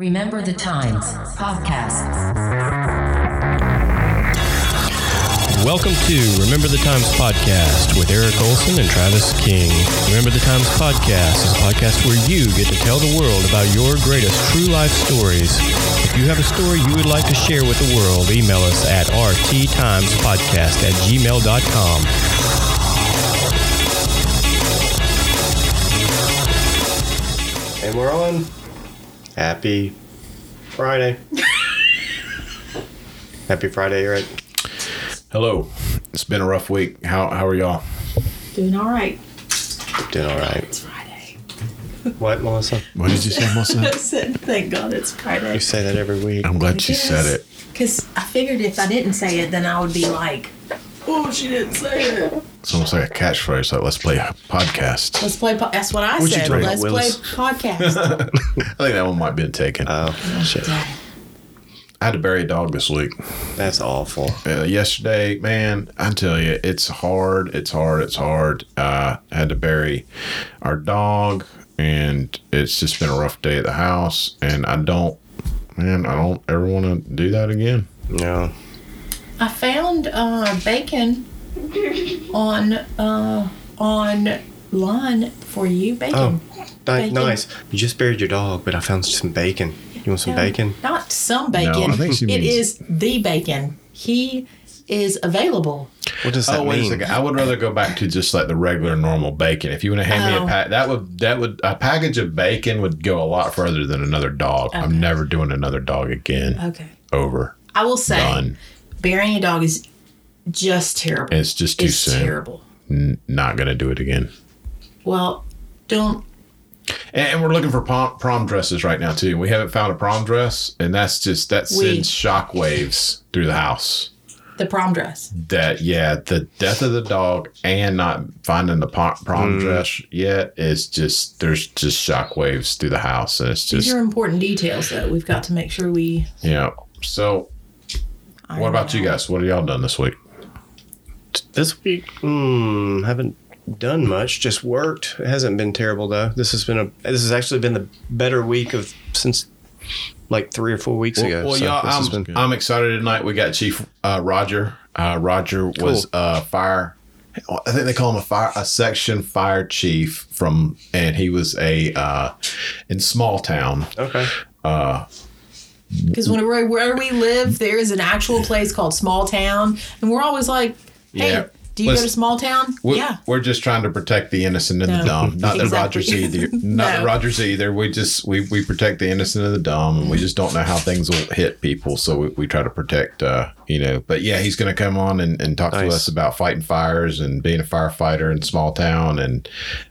Remember the Times podcast. Welcome to Remember the Times podcast with Eric Olson and Travis King. Remember the Times podcast is a podcast where you get to tell the world about your greatest true life stories. If you have a story you would like to share with the world, email us at rttimespodcast at gmail.com. And we're on. Happy Friday. Happy Friday, Eric. Hello. It's been a rough week. How how are y'all? Doing all right. Doing all right. It's Friday. What, Melissa? What did you say, I Melissa? said, thank God it's Friday. You say that every week. I'm glad she said it. Because I figured if I didn't say it, then I would be like, oh, she didn't say it. It's almost like a catchphrase. Like, let's play a podcast. Let's play. Po- that's what I What'd you said. talk about, Let's play Willis? podcast. I think that one might have been taken. Oh, shit. I had to bury a dog this week. That's awful. Uh, yesterday, man, I tell you, it's hard. It's hard. It's hard. Uh, I had to bury our dog, and it's just been a rough day at the house. And I don't, man, I don't ever want to do that again. No. I found uh, bacon on uh, online for you. Bacon. Oh, ni- Bacon. nice. You just buried your dog, but I found some bacon. You want some Yeah, bacon? Not some bacon. No, I think she it means- is the bacon. He is available. What does that Oh wait a mean? second! I would rather go back to just like the regular normal bacon. If you want to hand me Oh. a pack, that would that would a package of bacon would go a lot further than another dog. Okay. I'm never doing another dog again. Okay. Over. I will say, Done. Burying a dog is just terrible. It's just too It's soon. terrible. N- not gonna do it again. Well, don't. And, and we're looking for prom, prom dresses right now too. We haven't found a prom dress, and that's just that We- sends shockwaves through the house. The prom dress. That yeah, the death of the dog and not finding the prom, prom Mm. dress yet is just there's just shockwaves through the house, and it's just These are important details that we've got to make sure we. Yeah. So, what about you guys? What have y'all done this week? This week, hmm, haven't done much. Just worked. It hasn't been terrible though. This has been a. This has actually been the better week of since like three or four weeks ago. Well, So y'all, I'm, been- I'm excited tonight. We got Chief uh, Roger. Uh, Roger was Cool. uh, fire. I think they call him a fire, a section fire chief from, and he was a uh, in small town. okay. Because whenever wherever we live, there is an actual place called Small Town, and we're always like, "Hey, Yeah. do you go to Small Town?" We're, yeah. we're just trying to protect the innocent and the dumb. Not that. Rogers either. Not that No. Rogers either. We just we, we protect the innocent and the dumb, and we just don't know how things will hit people. So we, we try to protect. Uh, you know. But yeah, he's going to come on and, and talk to us about fighting fires and being a firefighter in small town, and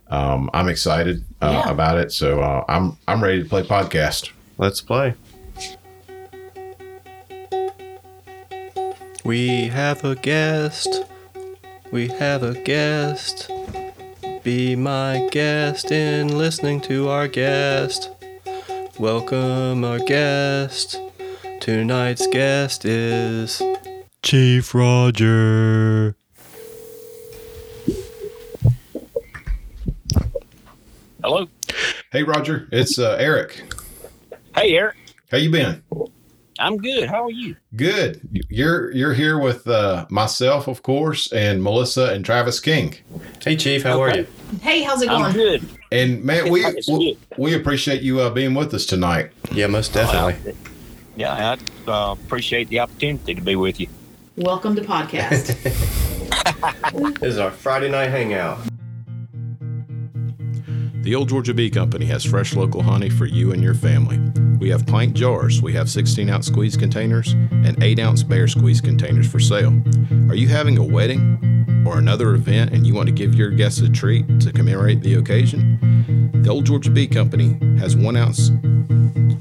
um, I'm excited uh, Yeah. about it. So uh, I'm I'm ready to play podcast. Let's play. We have a guest. We have a guest. Be my guest in listening to our guest. Welcome our guest. Tonight's guest is Chief Roger. Hello. Hey Roger, it's uh, Eric. Hey, Eric. How you been? I'm good. How are you? Good. You're you're here with uh, myself, of course, and Melissa and Travis King. Hey Chief, how are you? Hey, how's it going? I'm good. And man, we we, we appreciate you uh, being with us tonight. Yeah, most definitely. Yeah, I uh, appreciate the opportunity to be with you. Welcome to podcast. This is our Friday night hangout. The Olde Georgia Bee Company has fresh local honey for you and your family. We have pint jars, we have 16 ounce squeeze containers, and 8 ounce bear squeeze containers for sale. Are you having a wedding or another event and you want to give your guests a treat to commemorate the occasion? The Olde Georgia Bee Company has 1 ounce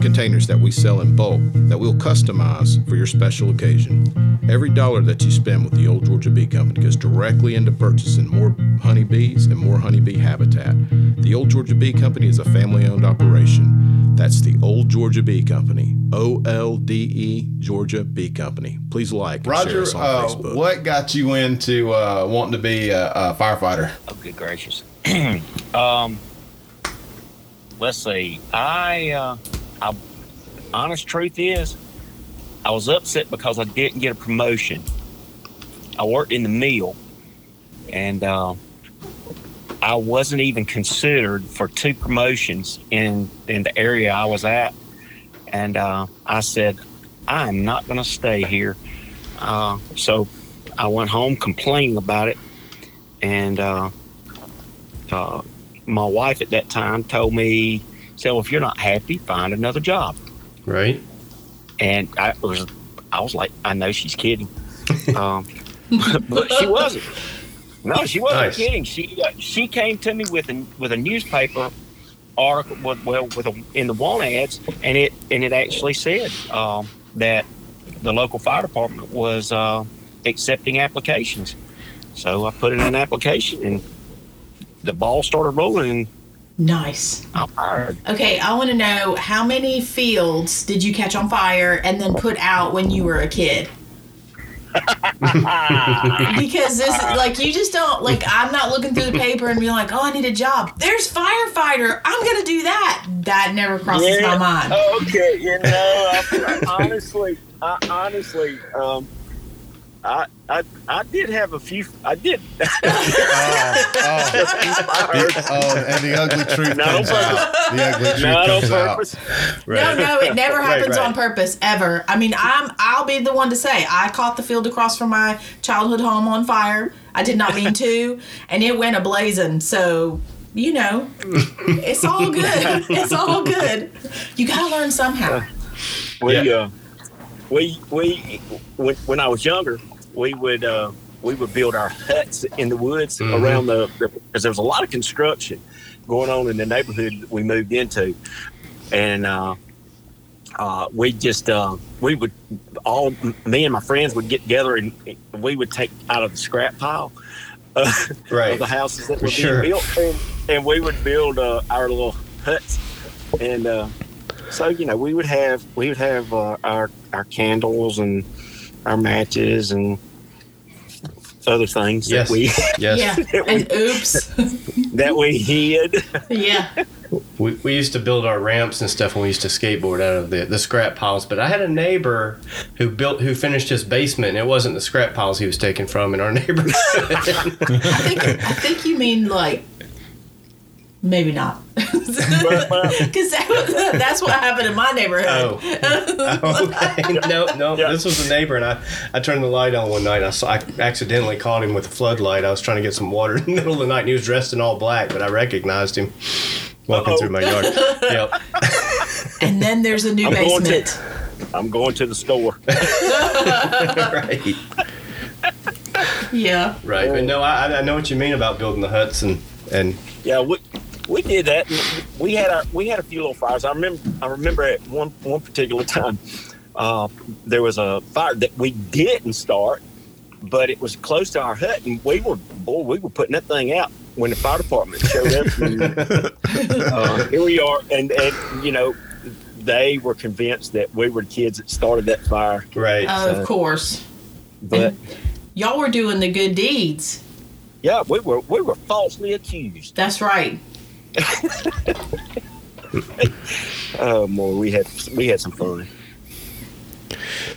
containers that we sell in bulk that we'll customize for your special occasion. Every dollar that you spend with the Olde Georgia Bee Company goes directly into purchasing more honeybees and more honeybee habitat. The Olde Georgia Bee Company is a family owned operation. That's the Olde Georgia Bee Company. O L D E Georgia Bee Company. Please like and share Roger, us on uh, Facebook. what got you into uh, wanting to be a, a firefighter? Oh, good gracious. um, let's see. I, uh, I honest truth is, I was upset because I didn't get a promotion. I worked in the mill, and uh, I wasn't even considered for two promotions in in the area I was at. And uh, I said, I'm not going to stay here. Uh, so I went home complaining about it, and uh, uh, my wife at that time told me, "said well, if you're not happy, find another job." Right. And I was, I was like, I know she's kidding, um, but she wasn't. No, she wasn't Nice. kidding. She uh, she came to me with a with a newspaper article, with, well, with a, in the want ads, and it and it actually said um, that the local fire department was uh, accepting applications. So I put in an application, and the ball started rolling, Nice. I'm hired. Okay, I want to know how many fields did you catch on fire and then put out when you were a kid? because this like you just don't like I'm not looking through the paper and being like, oh, I need a job. There's firefighter. I'm gonna do that. That never crosses my mind. Okay, you know, I, honestly, I, honestly, um, I, I, I did have a few. I did. Oh, oh, and the ugly truth Not on comes out. The ugly truth Not on comes out. purpose. No, no, it never Right, happens right. on purpose ever. I mean, I'm I'll be the one to say I caught the field across from my childhood home on fire. I did not mean to, and it went ablazing. So you know, it's all good. It's all good. You gotta learn somehow. We, Yeah. uh, we, we, when, when I was younger, we would, uh, we would build our huts in the woods Mhm. around the, because there was a lot of construction going on in the neighborhood that we moved into, and uh, uh, we just, uh, we would all, me and my friends would get together and we would take out of the scrap pile. Uh, Right. of the houses that were sure. being built, and, and we would build uh, our little huts, and uh, so you know we would have we would have uh, our our candles and our matches and other things Yes. that we Yes. Yeah. And oops. that we hid. yeah. We, we used to build our ramps and stuff when we used to skateboard out of the, the scrap piles. But I had a neighbor who built who finished his basement, and it wasn't the scrap piles he was taking from in our neighborhood. I think I think you mean like maybe not. Because that, that's what happened in my neighborhood. oh, oh okay. no, no. Yeah. This was a neighbor, and I, I turned the light on one night. And I saw I accidentally caught him with a floodlight. I was trying to get some water in the middle of the night, and he was dressed in all black, but I recognized him walking Uh-oh. through my yard. yep. And then there's a new I'm going to- basement. I'm going to the store. right. Yeah. Right. But no, I, I know what you mean about building the huts and and Yeah, we we did that. We had our we had a few little fires. I remember I remember at one one particular time, uh, there was a fire that we didn't start, but it was close to our hut, and we were boy, we were putting that thing out when the fire department showed up. And, uh, here we are, and and you know. They were convinced that we were the kids that started that fire, right. of course. but Y'all were doing the good deeds. yeah, we were we were falsely accused. That's right. Oh boy, we had we had some fun.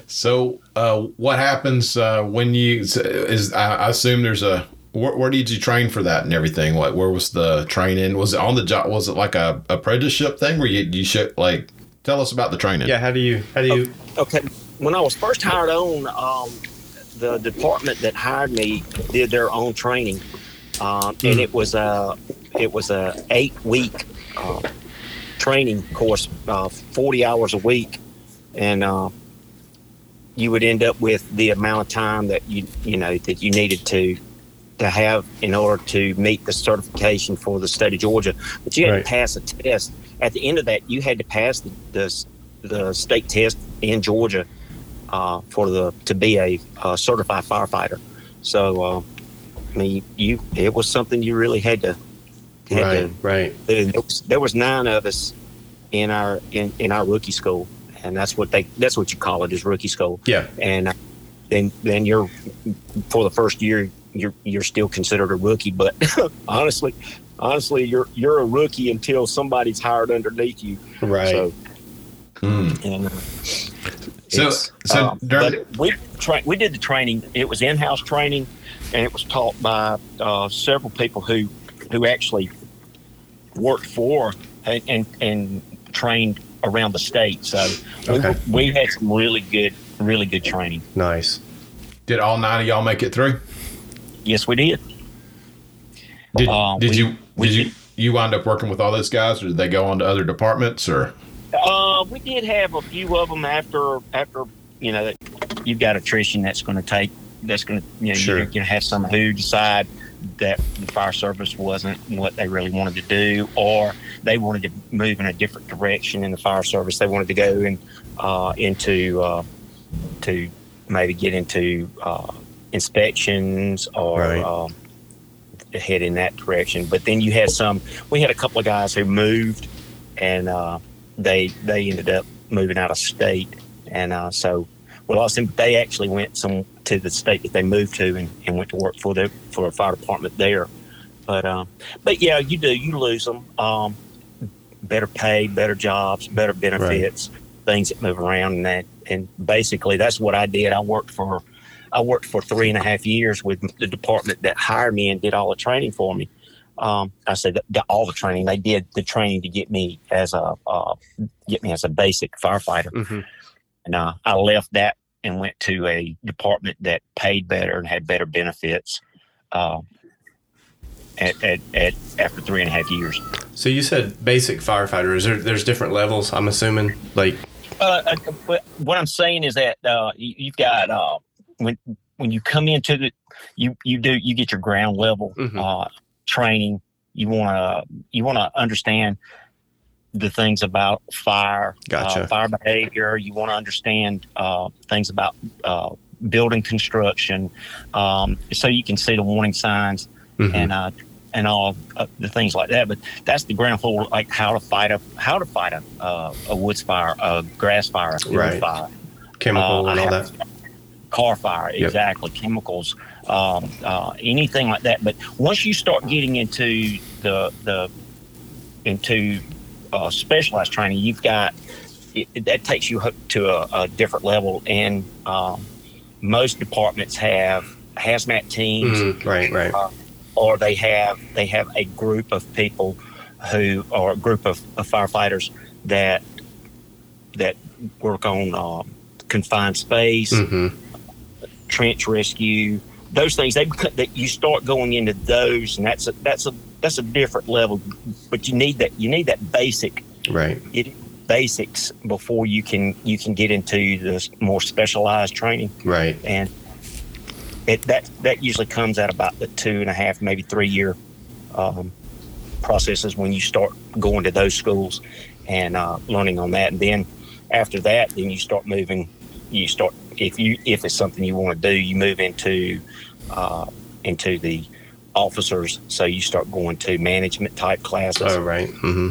So, uh, what happens uh, when you is? I I assume there's a. Where, where did you train for that and everything? What? Where was the training? Was it on the job? Was it like a apprenticeship thing where you you should like? Tell us about the training. Yeah. How do you how do you Okay, when I was first hired on, um, the department that hired me did their own training, um, and it was a it was a eight week uh, training course, uh, forty hours a week, and uh, you would end up with the amount of time that you you know that you needed to to have in order to meet the certification for the state of Georgia. But you had Right. to pass a test. At the end of that, you had to pass the the, the state test in Georgia uh, for the to be a uh, certified firefighter. So, uh, I mean, you it was something you really had to right to right there was, there was nine of us in our in, in our rookie school, and that's what they that's what you call it is rookie school. yeah And uh, then then you're for the first year you're you're still considered a rookie, but honestly, honestly you're you're a rookie until somebody's hired underneath you. right So And uh, So, so uh, during, we tra- we did the training. It was in-house training, and it was taught by uh, several people who who actually worked for and and, and trained around the state. So we, Okay. we had some really good, really good training. Nice. did all nine of y'all make it through? Yes, we did. Did, Uh, did we- you we did you did- you wind up working with all those guys, or did they go on to other departments? Or Uh, we did have a few of them after after you know that you've got attrition that's going to take that's going to you know Sure. you're going to have some who decide that the fire service wasn't what they really wanted to do, or they wanted to move in a different direction in the fire service. They wanted to go in uh, into uh, to maybe get into uh, inspections or Right. um, head in that direction. But then you had some. We had a couple of guys who moved, and uh, they they ended up moving out of state, and uh, so we lost them. They actually went some to the state that they moved to, and, and went to work for the for a fire department there. But um, but yeah, you do you lose them. Um, better pay, better jobs, better benefits, things that move around, and that and basically that's what I did. I worked for I worked for three and a half years with the department that hired me and did all the training for me. Um, I said all the training they did the training to get me as a uh, get me as a basic firefighter, Mhm. and uh, I left that and went to a department that paid better and had better benefits. Uh, at, at, at after three and a half years. So you said basic firefighter. Is there there's different levels? I'm assuming. Like Uh, what I'm saying is that uh, you, you've got uh, when when you come into the you you do you get your ground level Mhm. uh, training. You want to you want to understand the things about fire, Gotcha. uh, fire behavior. You want to understand uh, things about uh, building construction, um, so you can see the warning signs mhm. and uh, and all uh, the things like that. But that's the ground floor, like how to fight a how to fight a uh, a woods fire, a grass fire, a field Right. fire, chemical uh, and all that. car fire, Yep. exactly, chemicals, um, uh, anything like that. But once you start getting into the the into uh, specialized training, you've got it, that takes you to a, a different level, and um, most departments have hazmat teams Mhm. Right, right. or they have they have a group of people who or a group of, of firefighters that that work on um, confined space, hmm trench rescue, those things. They that you start going into those, and that's a that's a that's a different level. But you need that you need that basic Right. it, basics before you can you can get into the more specialized training Right. and it that that usually comes at about the two and a half, maybe three year um, processes when you start going to those schools and uh, learning on that. And then after that, then you start moving. You start if you if it's something you want to do, you move into uh, into the officers. So you start going to management type classes. Oh, right. hmm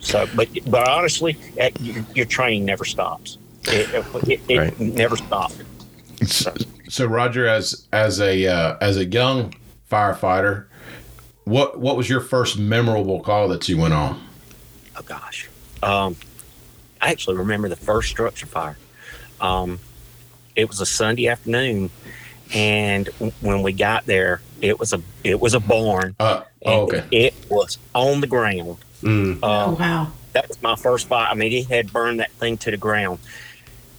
So, but but honestly, uh, your, your training never stops. It, it, it Right. never stopped. So Roger, as as a uh, as a young firefighter, what what was your first memorable call that you went on? Oh gosh. Um, I actually remember the first structure fire. Um, it was a Sunday afternoon, and when we got there, it was a it was a barn. Uh, oh, okay. It was on the ground. Mm. Oh Um, wow. that was my first fire. I mean, it had burned that thing to the ground,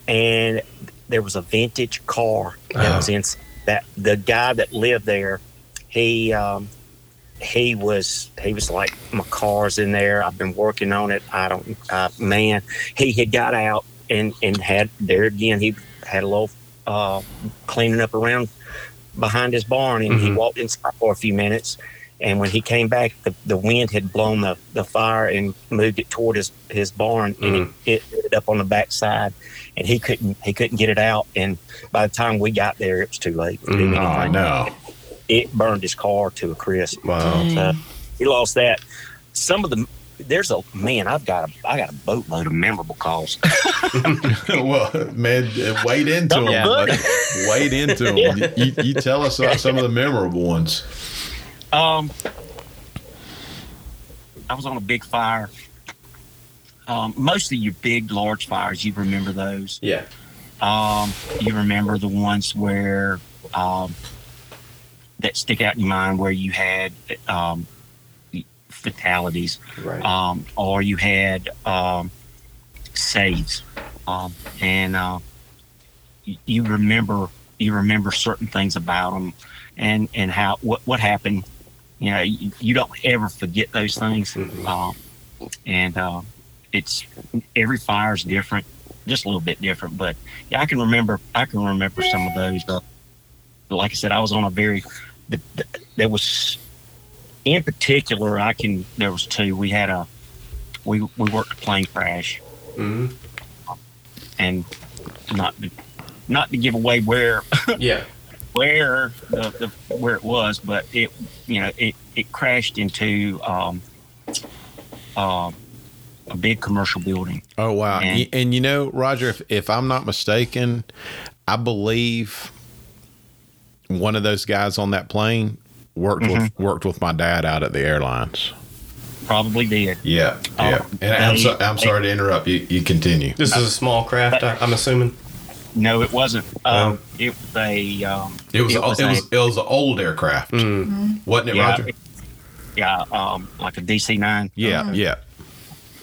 and there was a vintage car that was in that. The guy that lived there, he um, he was he was like, my car's in there. I've been working on it. I don't, uh, man. He had got out and and had there again. He had a little uh, cleaning up around behind his barn, and he Mhm. walked inside for a few minutes. And when he came back, the, the wind had blown the, the fire and moved it toward his, his barn, and Mm. it, it ended up on the backside, and he couldn't he couldn't get it out. And by the time we got there, it was too late to do Mm. Oh no. It burned his car to a crisp. Wow. So he lost that. Some of the there's a man. I've got a I got a boatload of memorable calls. well, man, wade into them. Yeah. buddy. Wade into them. Yeah. You, you tell us about some of the memorable ones. Um, I was on a big fire. um, most of your big, large fires, you remember those. Yeah. Um, you remember the ones where um, that stick out in your mind where you had um, fatalities, Right. um, or you had um, saves, um, and uh, you remember you remember certain things about them, and and how what what happened. You know, you, you don't ever forget those things, um, and uh, it's every fire is different, just a little bit different. But yeah, I can remember I can remember some of those. Uh, like I said, I was on a very the, the, there was in particular I can there was two. We had a we we worked a plane crash hmm and not to, not to give away where Yeah. where the, the where it was, but it you know it it crashed into um, uh, a big commercial building. Oh wow! And- And, and you know, Roger, if, if I'm not mistaken, I believe one of those guys on that plane worked with worked with my dad out at the airlines. Probably did. Yeah, Oh, yeah. And I'm, so, I'm sorry to interrupt. You, you continue. This is a small craft, I, I'm assuming. No, it wasn't. Um, Oh. It was a. Um, It was it was it a- was, it was an old aircraft, wasn't it, yeah, Roger? it- yeah, um, like a DC nine, yeah, yeah.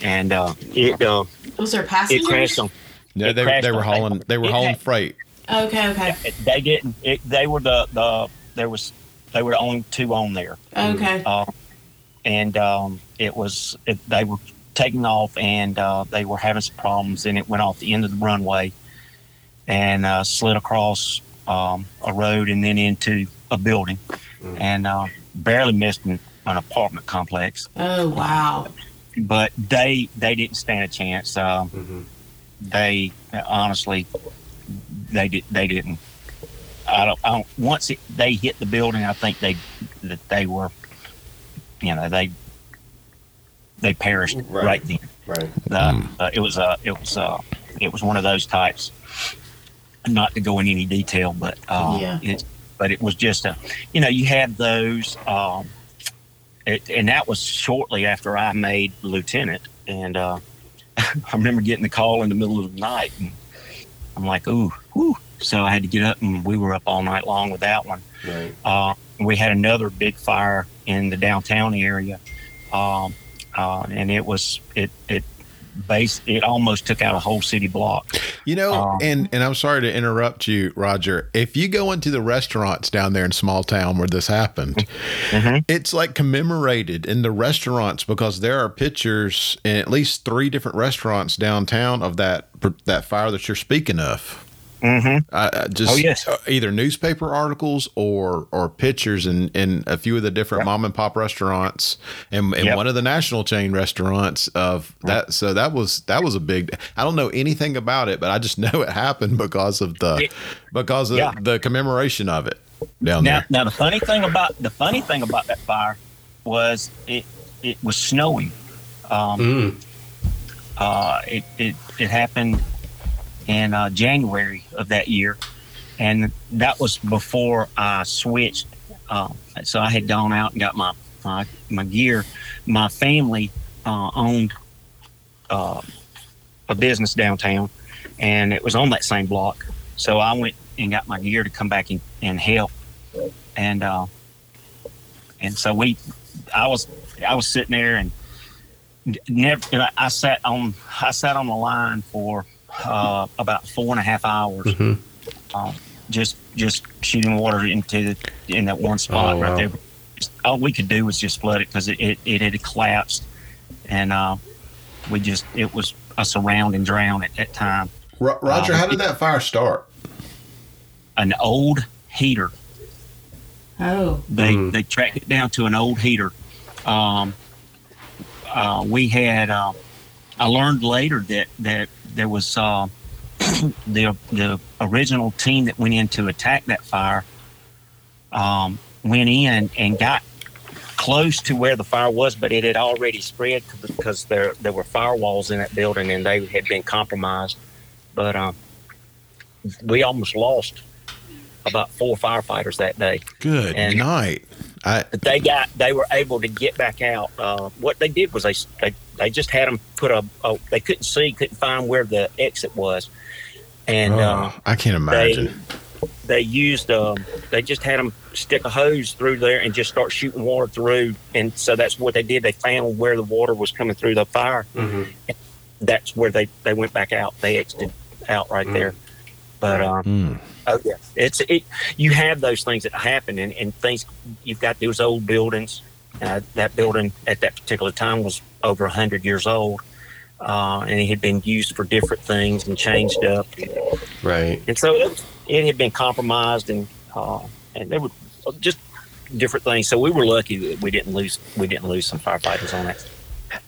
and uh, it uh, Was there it passengers? crashed on. No, they, crashed they were hauling they were hauling had- freight. Okay, okay, They didn't. It, they were the the there was they were the only two on there. okay. uh, and um, it was it, they were taking off and uh, they were having some problems and it went off the end of the runway and uh, slid across um, a road and then into a building and uh, barely missed an, an apartment complex Oh wow. but they they didn't stand a chance um, Mhm. they honestly they did they didn't I don't, I don't once it, they hit the building I think they that they were you know they they perished Right. right, then Right. uh, uh, it was uh, it was uh, it was one of those types not to go in any detail but uh, Yeah. it, but it was just a you know you have those um, it, and that was shortly after I made lieutenant and uh, I remember getting the call in the middle of the night and I'm like ooh whew. so I had to get up and we were up all night long with that one Right. uh, we had another big fire in the downtown area, um, uh, and it was it it base it almost took out a whole city block. You know, Um, and and I'm sorry to interrupt you, Roger. If you go into the restaurants down there in small town where this happened, Mhm. it's like commemorated in the restaurants because there are pictures in at least three different restaurants downtown of that that fire that you're speaking of. Mm-hmm. I, I just Oh, yes. uh, either newspaper articles or or pictures in, in a few of the different mom and pop restaurants and, and Yep. one of the national chain restaurants of that so that was that was a big I don't know anything about it but I just know it happened because of the It- because of yeah. the commemoration of it down Now, there. now the funny thing about the funny thing about that fire was it it was snowing. Um, Mm. uh, it, it it happened in uh, January of that year, and that was before I switched. Um, so I had gone out and got my my, my gear. My family uh, owned uh, a business downtown, and it was on that same block. So I went and got my gear to come back and, and help, and uh, and so we, I was I was sitting there and never. I sat on I sat on the line for uh, about four and a half hours, Mhm. um, just just shooting water into the, in that one spot Oh, wow. right there. Just, all we could do was just flood it because it, it, it had collapsed, and uh, we just it was a surround and drown at that time. Ro- Roger, uh, how did that fire start? An old heater Oh. They Mm. they tracked it down to an old heater. Um, uh, we had. I learned later that that there was uh, the the original team that went in to attack that fire. Um, went in and got close to where the fire was, but it had already spread because there there were firewalls in that building and they had been compromised. But um, we almost lost about four firefighters that day. Good and- night. I But they got they were able to get back out. Uh, what they did was they they, they just had them put a, a they couldn't see couldn't find where the exit was, and uh, oh, I can't imagine. they used um, they just had them stick a hose through there and just start shooting water through, and so that's what they did. They found where the water was coming through the fire. Mhm. That's where they they went back out. They exited out right there. But um, Mm. Oh yeah, it's it. You have those things that happen, and, and things. You've got those old buildings. Uh, that building at that particular time was over hundred years old, uh, and it had been used for different things and changed up, Right. and so it, it had been compromised, and uh, and there were just different things. So we were lucky that we didn't lose we didn't lose some firefighters on that.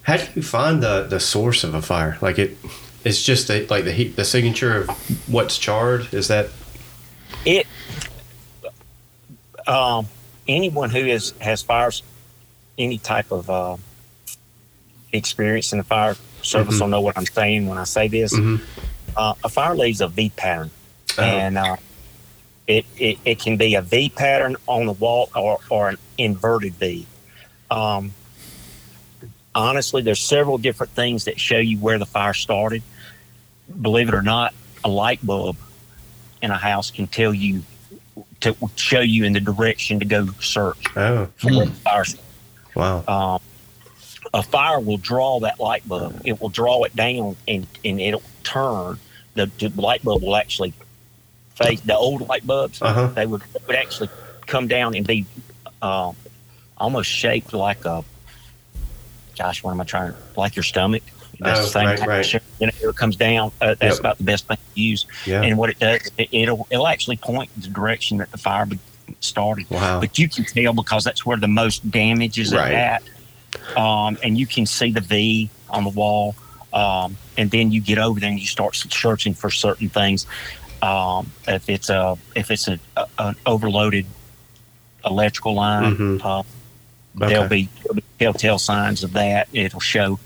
How do you find the the source of a fire? Like it, it's just the, like the heat, the signature of what's charred. Is that it um, anyone who is has fires any type of uh, experience in the fire service Mhm. will know what I'm saying when I say this. Mhm. Uh, a fire leaves a V pattern, Oh. and uh, it, it it can be a V pattern on the wall or or an inverted V. Um, honestly, there's several different things that show you where the fire started. Believe it or not, a light bulb in a house can tell you to show you in the direction to go search oh for where fire. wow Um, a fire will draw that light bulb. It will draw it down and, and it'll turn. The, the light bulb will actually face the old light bulbs. uh huh They would would actually come down and be um, almost shaped like a. Gosh, what am I trying? Like your stomach. That's Oh, the same right, right. shape. And it comes down. Uh, that's Yep. about the best thing to use. yeah And what it does, it, it'll it'll actually point the direction that the fire started. wow But you can tell because that's where the most damage is Right. at. Um, and you can see the V on the wall. Um, and then you get over there and you start searching for certain things. Um, if it's a if it's a, a an overloaded electrical line, Mhm. uh, there'll, Okay. be, there'll be telltale signs of that. It'll show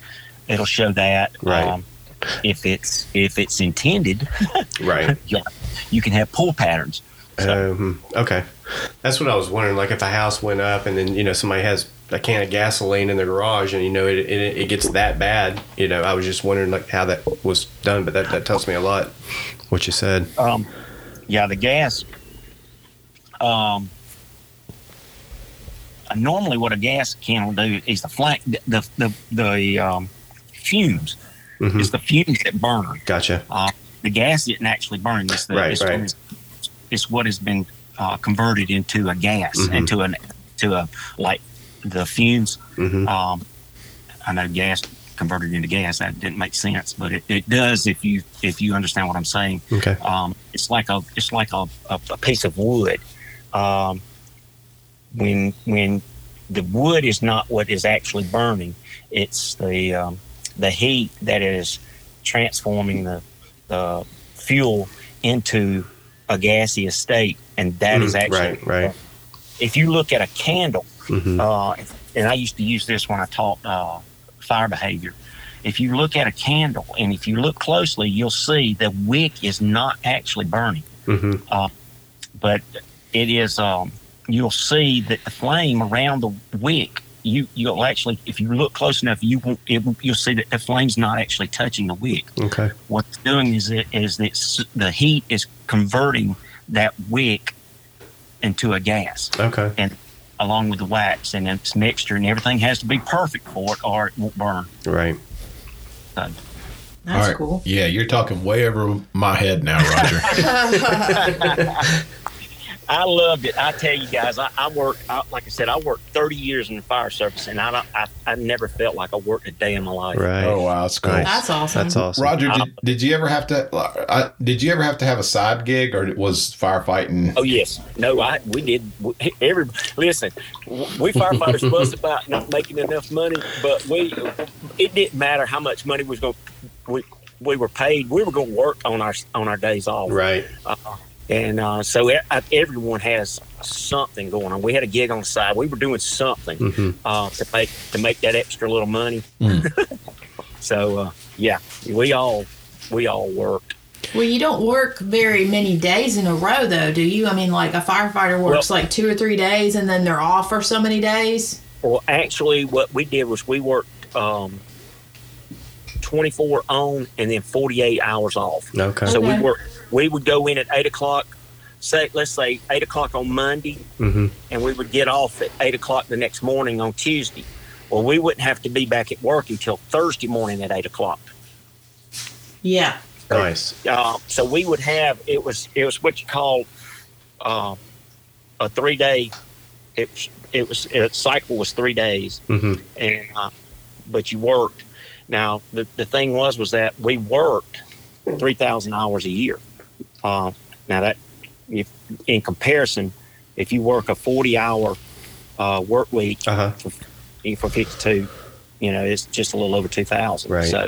it'll show that. Right. Um, if it's if it's intended, right you, you can have pour patterns. So- um, okay that's what I was wondering like if a house went up and then you know somebody has a can of gasoline in their garage and you know it, it, it gets that bad you know I was just wondering like how that was done but that, that tells me a lot what you said Um, yeah, the gas. Um, normally, what a gas can will do is the flank, the the the, the um, fumes. Mhm. It's the fumes that burn. gotcha Uh, the gas isn't actually burn. It's, the, Right, it's, right. What, is, it's what has been uh, converted into a gas, Mhm. into an to a like the fumes. hmm Um, I know gas converted into gas that didn't make sense, but it, it does if you if you understand what I'm saying okay um, it's like a it's like a, a, a piece of wood. Um, when when the wood is not what is actually burning, it's the um, the heat that is transforming the the fuel into a gaseous state, and that is Mm, actually right, right. If you look at a candle, hmm uh, and I used to use this when I taught uh, fire behavior. If you look at a candle and if you look closely, you'll see the wick is not actually burning, hmm but it is. Um, you'll see that the flame around the wick. You you'll actually, if you look close enough, you won't. It, you'll see that the flame's not actually touching the wick. okay what's doing is it is that the heat is converting that wick into a gas okay And along with the wax and its mixture and everything has to be perfect for it or it won't burn. right That's All right. cool. Yeah, you're talking way over my head now, Roger. I loved it. I tell you guys, I, I worked, I, like I said, I worked 30 years in the fire service and I, don't- I, I never felt like I worked a day in my life. right oh wow, that's cool. Nice. That's awesome. that's awesome Roger, did, did you ever have to? Uh, did you ever have to have a side gig, or was firefighting? Oh yes, no, I we did. we- Every listen, we firefighters fuss about not making enough money, but we it didn't matter how much money was going. We we were paid. We were going to work on our on our days off. right And uh, so e- uh, everyone has something going on. We had a gig on the side. We were doing something hmm uh, to make to make that extra little money. Mm. so uh, yeah, we all we all worked. Well, you don't work very many days in a row, though, do you? I mean, like a firefighter works Well- like two or three days, and then they're off for so many days. Well, actually, what we did was we worked um, 24 on and then 48 hours off. Okay. So Okay. we work. We would go in at eight o'clock. Say, let's say eight o'clock on Monday, Mhm. and we would get off at eight o'clock the next morning on Tuesday. Well, we wouldn't have to be back at work until Thursday morning at eight o'clock. Yeah. Nice. Uh, so we would have it was it was what you call uh, a three day. It was it was its cycle was three days, hmm and uh, but you worked. Now the the thing was was that we worked three thousand hours a year. Uh, now that if in comparison, if you work a forty hour uh, work week Uh huh. for, for fifty two, you know it's just a little over two thousand. Right. So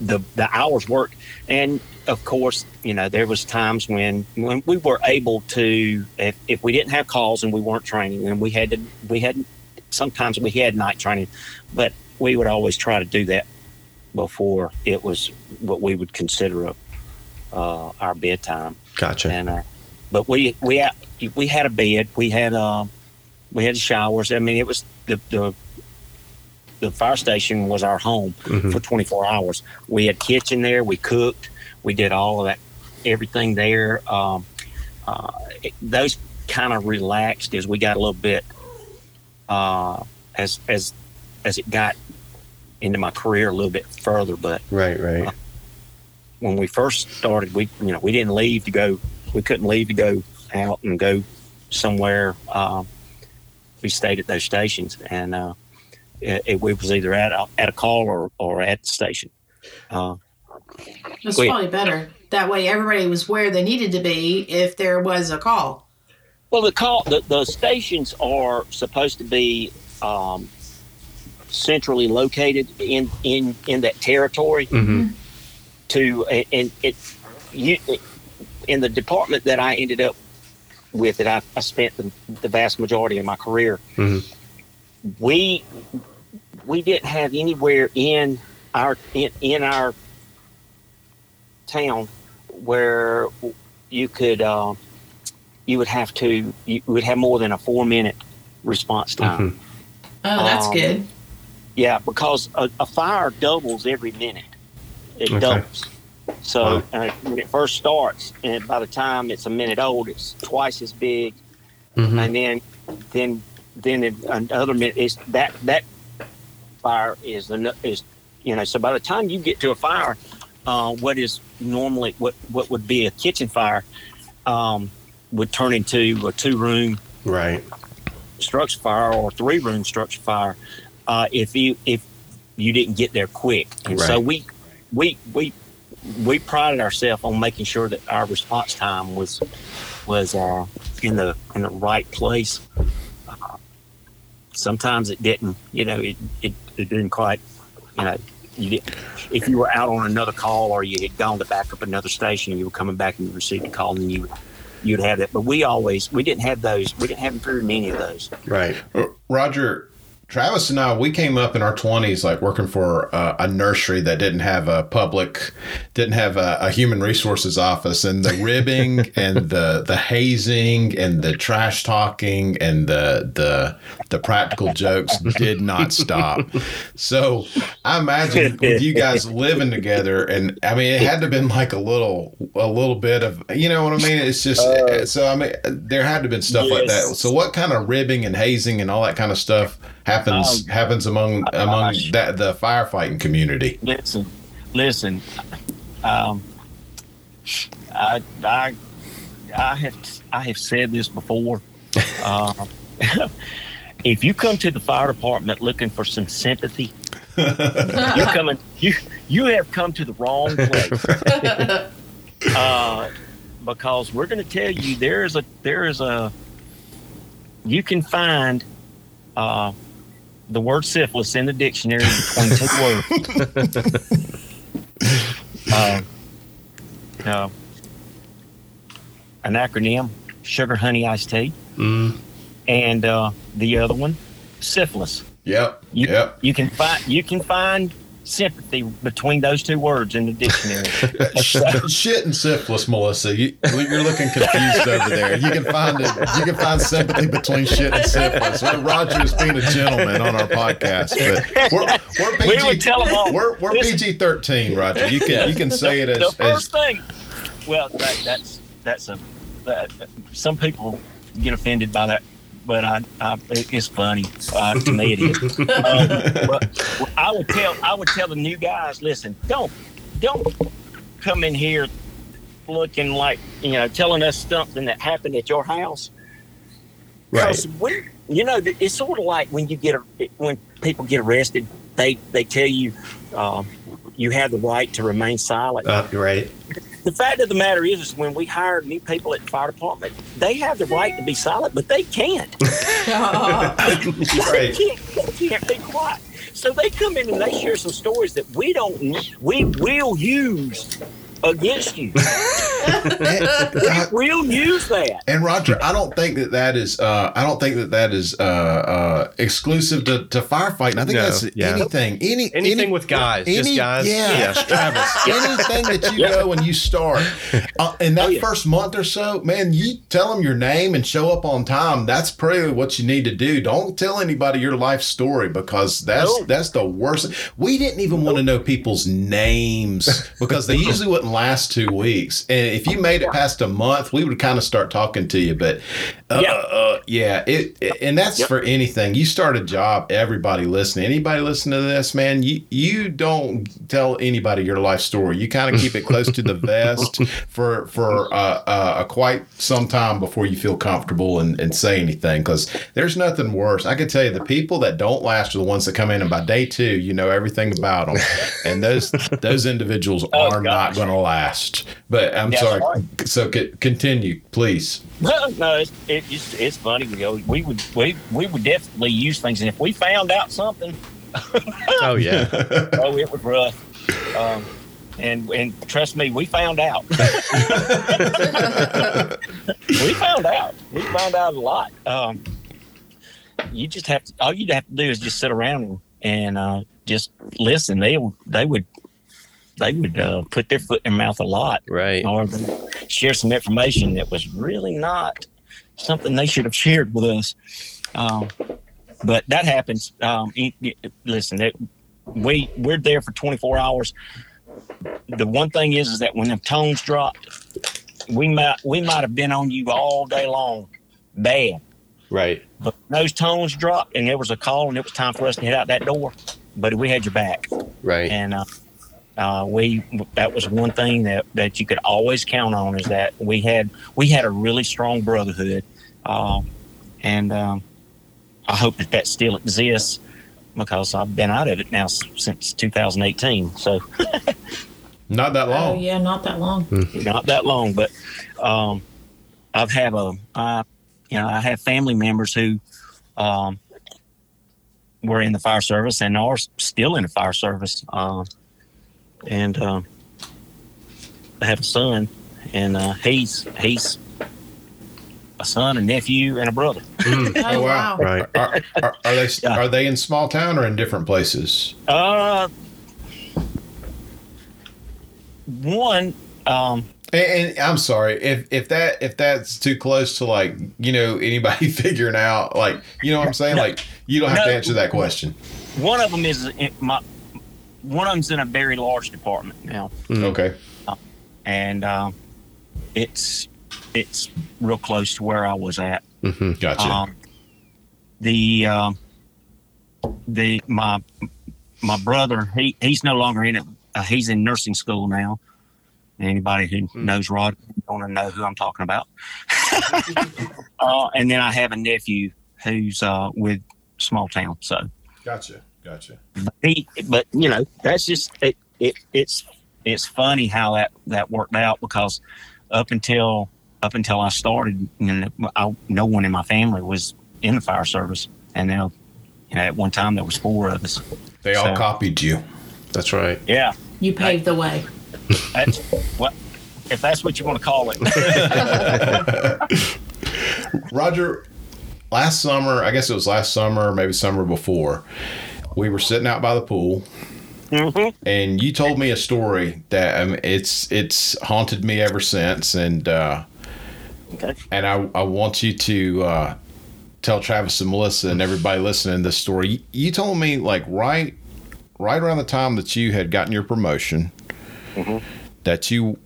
the the hours worked, and of course, you know there was times when when we were able to if, if we didn't have calls and we weren't training, and we had to we had sometimes we had night training, but we would always try to do that before it was what we would consider a, uh, our bedtime. Gotcha. And uh, but we we had, we had a bed, we had um we had showers. I mean, it was the the the fire station was our home Mhm. for 24 hours. We had kitchen there. We cooked. We did all of that, everything there. Um, uh, it- those kind of relaxed as we got a little bit uh, as as as it got into my career a little bit further. But Right. Right. When we first started, we you know we didn't leave to go. We couldn't leave to go out and go somewhere. Um, we stayed at those stations, and uh, it, it, we was either at a, at a call or, or at the station. Uh, That's Wait. probably better. That way, everybody was where they needed to be if there was a call. well, the call the, the stations are supposed to be um, centrally located in in in that territory. hmm to and it you in the department that I ended up with that I, I spent the, the vast majority of my career Mhm. we we didn't have anywhere in our in, in our town where you could uh, you would have to you would have more than a four minute response time Mhm. Oh, that's Um, good. yeah, because a, a fire doubles every minute. It Okay. doubles. So uh, when it first starts, and by the time it's a minute old, it's twice as big, Mhm. and then then then another minute is that that fire is the is you know. So by the time you get to a fire, uh, what is normally what what would be a kitchen fire um, would turn into a two room Right. structure fire or three room structure fire uh, if you if you didn't get there quick. And so we we we we prided ourselves on making sure that our response time was was uh, in the in the right place. Uh, sometimes it didn't, you know, it, it, it didn't quite, you know, you did if you were out on another call or you had gone to back up another station and you were coming back and you received a call and you you'd have that. But we always we didn't have those. We didn't have very many of those. Right. Roger, Travis and I, we came up in our 20s like working for uh, a nursery that didn't have a public, didn't have a, a human resources office, and the ribbing and the the hazing and the trash talking and the the the practical jokes did not stop. So I imagine with you guys living together, and I mean, it had to have been like a little a little bit of you know what I mean. It's just so I mean, there had to have been stuff like that. So what kind of ribbing and hazing and all that kind of stuff happens Oh, happens among among that the firefighting community. Listen, listen. Um, I, I, I have, I have said this before. Uh, if you come to the fire department looking for some sympathy, you're coming. You, you have come to the wrong place. uh, because we're going to tell you there is a, there is a. You can find. Uh, the word syphilis in the dictionary between two words. uh, uh, an acronym, sugar honey iced tea, Mm. and uh, the other one, syphilis. Yep. You, Yep. you can find you can find sympathy between those two words in the dictionary. Sh- shit and syphilis, Melissa. You, you're looking confused over there. You can find it. You can find sympathy between shit and syphilis. Well, Roger is being a gentleman on our podcast, but we're, we're PG. We would tell 'em all. We're, we're Listen. PG thirteen, Roger. You can you can say it as the as, first as thing. Well, that, that's that's a that, some people get offended by that, but I, I it's funny uh, to me. It is. um, but I would tell I would tell the new guys, listen, don't don't come in here looking like you know telling us something that happened at your house. Because we, you know, it's sort of like when you get a, when people get arrested, they they tell you um, you have the right to remain silent. Uh, right. The fact of the matter is, is when we hire new people at the fire department, they have the right to be silent, but they can't. They can't, they can't be quiet. So they come in and they share some stories that we don't, we will use against you. we will use that. And Roger, I don't think that that is. Uh, I don't think that that is uh, uh, exclusive to, to firefighting. I think No, that's yeah. anything. Any Anything any- with guys, just guys. Yeah, Yeah. Travis. anything that you go and you start uh, in that Oh, yeah. first month or so, man. You tell them your name and show up on time. That's probably what you need to do. Don't tell anybody your life story because that's No. that's the worst. We didn't even want to know people's names because they usually wouldn't last two weeks. And if you made it past a month, we would kind of start talking to you. But uh, Yeah. uh, yeah, it, it- and that's Yep. for anything. You start a job, everybody listening, anybody listening to this, man, you you don't tell anybody your life story. You kind of keep it close to the vest for for uh, uh, quite some time before you feel comfortable and, and say anything. Because there's nothing worse. I can tell you, the people that don't last are the ones that come in, and by day two, you know everything about them, and those those individuals Oh, are not going to last. But I'm That's sorry. right. So c- continue, please. No, no, it's, it just, it's funny. You know, we would we we would definitely use things, and if we found out something, Oh yeah. oh, it was rough. Um, and and trust me, we found out. we found out. We found out a lot. Um, you just have to. All you'd have to do is just sit around and, and uh, just listen. They they would they would uh, put their foot in their mouth a lot Right. or share some information that was really not something they should have shared with us. Um, but that happens. Um, listen, it, we we're there for 24 hours. The one thing is, is that when the tones dropped, we might we might have been on you all day long, bad. Right. But those tones dropped, and there was a call, and it was time for us to head out that door. But we had your back Right. and uh, uh, we that was one thing that, that you could always count on is that we had we had a really strong brotherhood, uh, and um, I hope that that still exists because I've been out of it now since 2018, so Not that Oh long. yeah, not that long. not that long. But um, I've have a I, you know I have family members who um, were in the fire service and are still in the fire service. Um, and um, I have a son, and uh, he's he's a son, a nephew, and a brother. Oh, wow. wow. Right. Are, are, are they Yeah. are they in small town or in different places? Uh, one, um, And, and I'm sorry if if that if that's too close to like you know anybody figuring out like you know what I'm saying No. like you don't have to answer that question. one of them is in my. One of them's in a very large department now. Okay. and um, it's it's real close to where I was at. Gotcha. Um, the um, the my my brother he he's no longer in it. Uh, he's in nursing school now. Anybody who knows Rod going to know who I'm talking about. uh, and then I have a nephew who's uh, with small town. So gotcha. Gotcha. he, but you know, that's just it, it. It's it's funny how that that worked out because up until up until I started, you know, I, no one in my family was in the fire service, and now, you know, at one time there was four of us. They all copied you. That's right. Yeah, You paved the way. that's what if that's what you want to call it. Roger, last summer, I guess it was last summer, maybe summer before, we were sitting out by the pool and you told me a story that um, it's it's haunted me ever since, and uh, Okay. and I I want you to uh, tell Travis and Melissa and everybody listening this story. You, you told me like right right around the time that you had gotten your promotion that you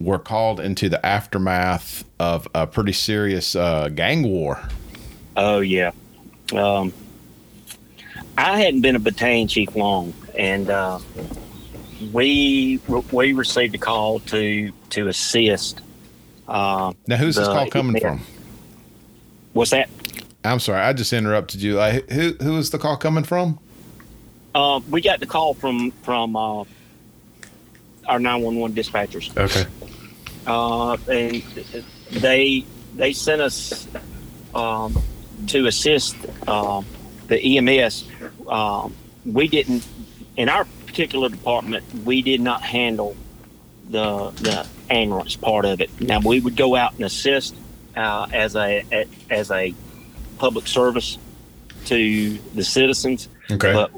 were called into the aftermath of a pretty serious uh, gang war. Oh yeah. Um, I hadn't been a battalion chief long, and uh, we we received a call to to assist. Uh, Now, who's this call coming from? what's that? I'm sorry, I just interrupted you. Like, who who is the call coming from? Uh, we got the call from from uh, our nine one one dispatchers. Okay. uh, and they they sent us um, to assist um, the EMS. Um, we didn't in our particular department. We did not handle the the ambulance part of it. Now we would go out and assist uh, as a as a public service to the citizens Okay. but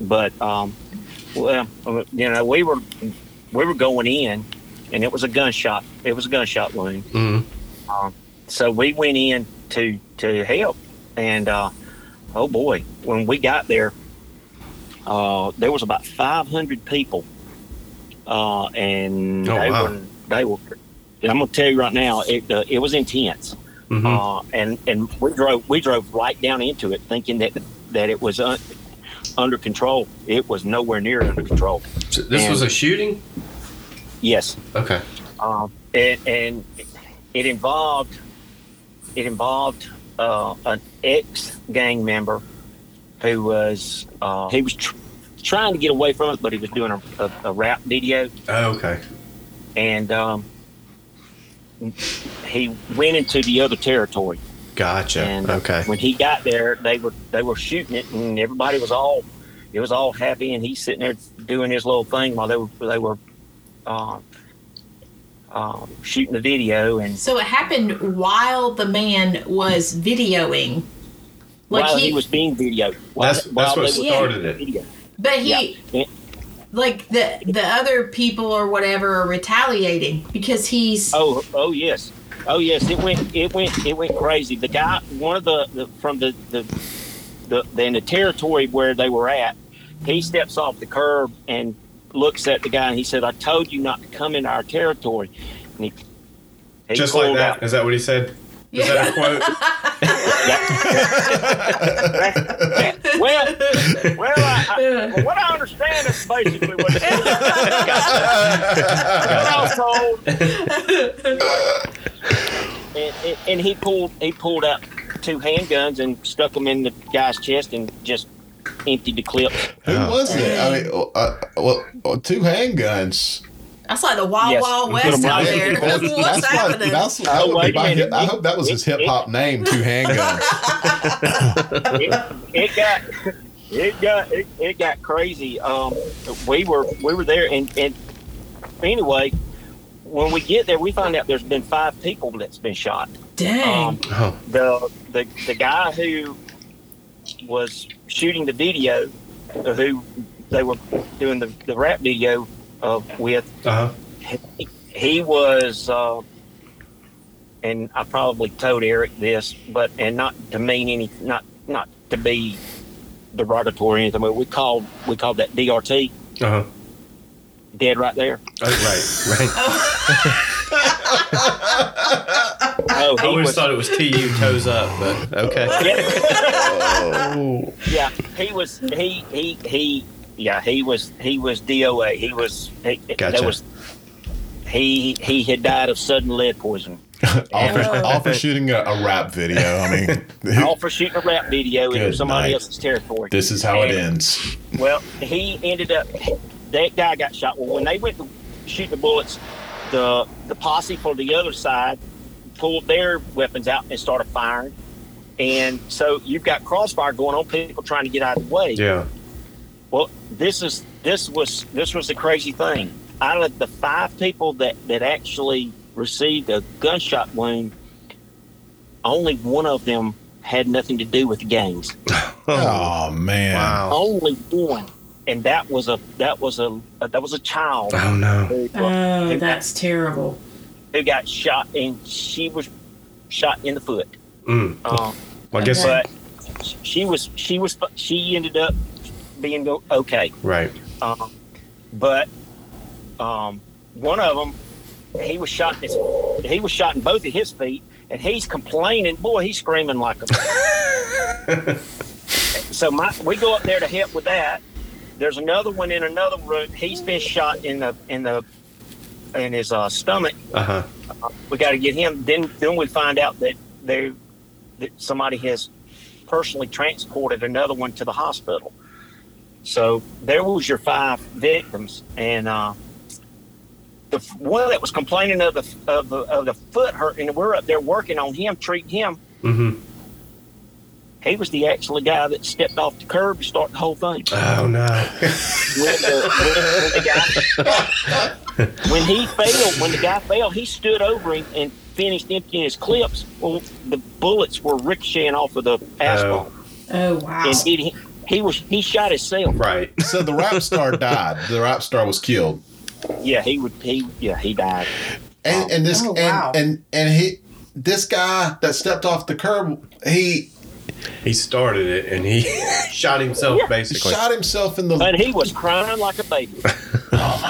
but um, well, you know, we were we were going in, and it was a gunshot. It was a gunshot wound. Mhm. Um, so we went in to to help, and uh, oh boy, when we got there, uh, there was about 500 people, uh, and Oh, they wow. were they were. And I'm gonna tell you right now, it uh, it was intense. Mhm. Uh, and and we drove we drove right down into it, thinking that that it was un, under control. It was nowhere near under control. So this was a shooting. Yes, Okay. um, and, and it involved it involved uh, an ex gang member who was uh, he was tr- trying to get away from it, but he was doing a, a, a rap video, Oh, okay. and um, he went into the other territory. Gotcha. And okay. when he got there, they were they were shooting it, and everybody was all it was all happy, and he's sitting there doing his little thing while they were they were uh, um, shooting the video, and So it happened while the man was videoing. Like while he, he, was being videoed, while, That's- that's what started it. video. but he, Yeah. Yeah. like the the other people or whatever are retaliating because he's Oh, oh yes, oh yes. It went, it went, it went crazy. The guy, one of the, the from the the, the the in the territory where they were at, he steps off the curb and looks at the guy and he said, "I told you not to come into our territory." And he, he Just like pulled that. out- Is that what he said? Is that a quote? well, well, I, I, what I understand is basically what, what I was told. and, and, and he pulled he pulled out two handguns and stuck them in the guy's chest and just emptied the clip. Who was it? I mean, uh, well, uh, two handguns. that's like the wild Yes. wild West out there. That's, What's that's like, happening? that's, that Oh, would wait be my minute. I hope that was his hip hop name, two handguns. it, it got it got it, it got crazy. Um, we were we were there, and and anyway, when we get there, we find out there's been five people that's been shot. Dang. Um, Oh. the the the guy who was shooting the video, who they were doing the, the rap video of with, Uh huh. he, he was, uh, and I probably told Eric this, but and not to mean any, not not to be derogatory or anything, but we called we called that DRT Uh huh. dead right there. Oh, right. Right. Oh, I always was, thought it was TU toes up, but okay. Oh. yeah, he was he he he yeah he was he was DOA. He was he, Gotcha. there was he he had died of sudden lead poisoning. all, for, all for shooting a, a rap video. I mean, All for shooting a rap video in somebody night. else's territory. this is how it ends. Well, he ended up. That guy got shot. Well, when they went to shoot the bullets, the the posse for the other side pulled their weapons out and started firing. And so you've got crossfire going on, people trying to get out of the way. Yeah. Well, this is this was this was the crazy thing. Out of the five people that that actually received a gunshot wound, only one of them had nothing to do with the gangs. Oh man! Wow. Only one. and that was a that was a that was a child Oh no. who, Oh, that's terrible. Who got shot, and she was shot in the foot. Mm. Um, Well, I guess Okay. but she was she was she ended up being okay. right. Um, but um, one of them, he was shot. In his, he was shot in both of his feet, and he's complaining. Boy, he's screaming like a. so my, we go up there to help with that. There's another one in another room. He's been shot in the in the in his uh, stomach. Uh huh. We got to get him. Then then we find out that they that somebody has personally transported another one to the hospital. So there was your five victims, and uh, the one that was complaining of the of the, of the foot hurt, and we're up there working on him, treating him. Mm-hmm. He was the actual guy that stepped off the curb to start the whole thing. Oh no. When, the, when the guy, when he failed, when the guy fell, he stood over him and finished emptying his clips. Well, the bullets were ricocheting off of the asphalt, oh. oh wow. and he, he was he shot himself. right. So the rap star died. The rap star was killed. Yeah, he would. He yeah, he died. And and this Oh, wow. and, and and he this guy that stepped off the curb, he He started it and he shot himself Yeah. basically. shot himself in the But he was crying like a baby.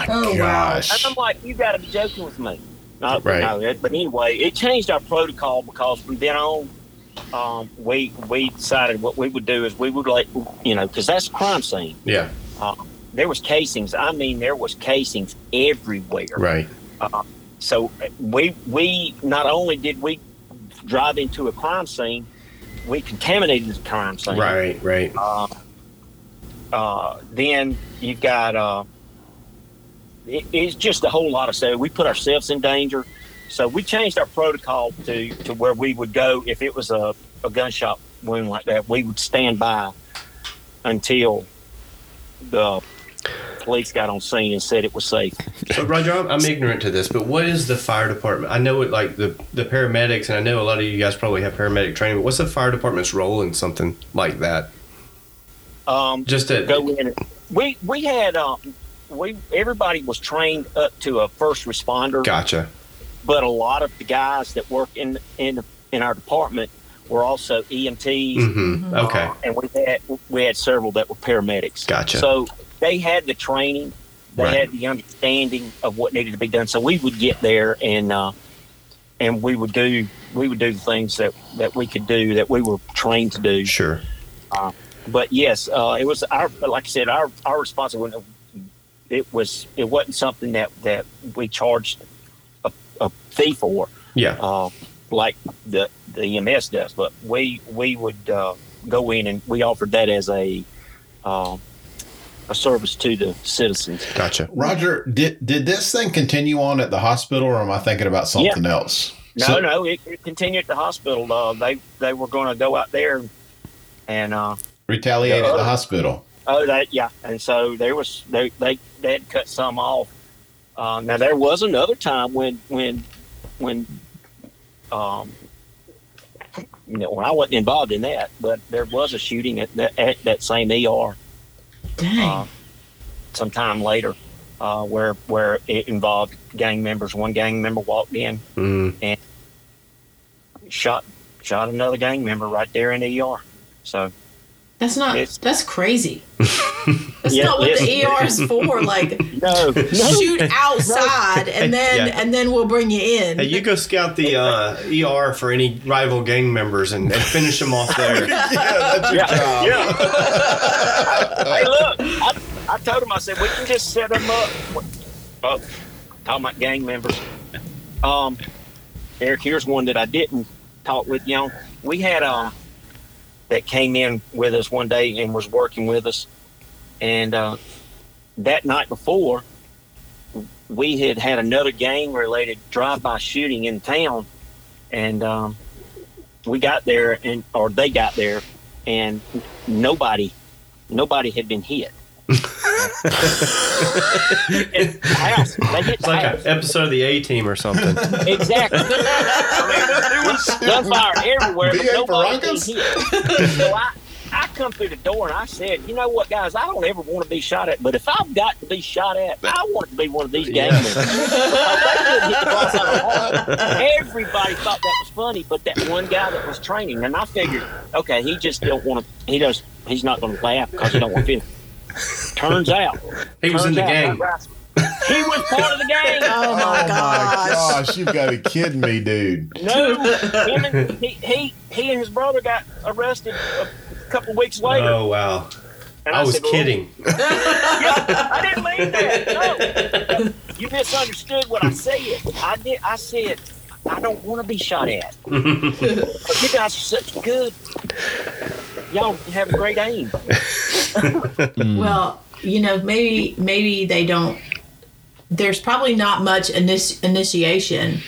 Oh my Oh, wow. gosh. And I'm like, you got to be joking with me. No, Right. no, it- but anyway, it changed our protocol because from then on, um, we we decided what we would do is we would let you know because that's a crime scene. Yeah. There was casings. I mean, there was casings everywhere. Right. So uh, we we not only did we drive into a crime scene, we contaminated the crime scene. Right. Right. Uh, uh, then you've got uh, it, it's just a whole lot of stuff. We put ourselves in danger, so we changed our protocol to to where we would go if it was a, a gunshot wound like that. We would stand by until the police got on scene and said it was safe. So Roger, I'm, I'm ignorant to this, but what is the fire department? I know it like the the paramedics, and I know a lot of you guys probably have paramedic training. But what's the fire department's role in something like that? Um, Just to go in. And, we we had um, we everybody was trained up to a first responder. gotcha. but a lot of the guys that work in in in our department were also EMTs, Mm-hmm. Okay. uh, and we had we had several that were paramedics. Gotcha. So they had the training, they Right. had the understanding of what needed to be done. So we would get there and uh, and we would do we would do the things that that we could do that we were trained to do. Sure. But yes, uh, it was our like I said our our responsibility. It was it wasn't something that that we charged a, a fee for Yeah. uh, like the the EMS does, but we we would uh, go in and we offered that as a uh, a service to the citizens. Gotcha. Roger, did did this thing continue on at the hospital, or am I thinking about something else? No, So- no, it, it continued at the hospital. Uh, they they were going to go out there and uh, retaliate at the hospital. Oh that yeah, and so there was they they they had cut some off. Uh, now there was another time when when when um, you know when I wasn't involved in that, but there was a shooting at that at that same ER. Dang. uh, sometime later, uh, where where it involved gang members. One gang member walked in, Mm. shot shot another gang member right there in the ER. So that's not. it's- That's crazy. That's Yeah, not what it's- the ER is for. Like no, no, shoot outside and then Yeah. and then we'll bring you in. Hey, you go scout the uh, ER for any rival gang members and, and finish them off there. yeah, that's your yeah, job. yeah. hey, look, I, I told him I said we can just set them up. Oh, talking about gang members. Um, Eric, here's one that I didn't talk with you on. We had um that came in with us one day and was working with us, and uh, that night before, we had had another gang-related drive-by shooting in town, and um, we got there and or they got there, and nobody, nobody had been hit. It's the house. They It's like an episode of the A Team or something. Exactly. I mean, there was gunfire everywhere, but B.A. nobody Baracus? was hit. So I, I come through the door and I said, you know what, guys, I don't ever want to be shot at, but if I've got to be shot at, I want to be one of these gang Yeah. members. Because they couldn't hit the boss out of the heart. Everybody thought that was funny, but that one guy that was training, and I figured, okay, he just don't want to. He does. He's not going to laugh because he don't want to. Turns out, He was in the out, gang. He was part of the gang. Oh, oh my gosh. gosh, you've got to be kidding me, dude. No, him and, he, he he and his brother got arrested a couple weeks later. Oh wow. and I was said, well, kidding. I didn't mean that. No, you misunderstood what I said. I did. I said I don't want to be shot at. you guys are such good. Y'all have great aim. Well, you know, maybe maybe they don't. There's probably not much init- initiation,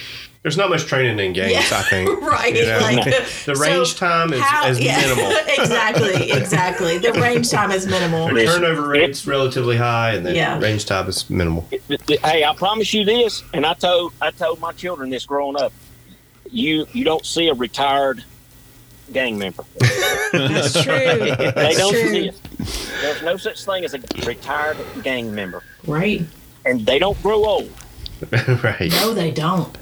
There's not much training in gangs, Yeah, I think. right? You know? Like the so range time is, how- is yeah, minimal. exactly, exactly. The range time is minimal. The turnover rate's relatively high, and the Yeah. range time is minimal. Hey, I promise you this, and I told I told my children this growing up. You you don't see a retired gang member. That's true. They don't true. exist. There's no such thing as a retired gang member, Right? and they don't grow old. right. No, they don't.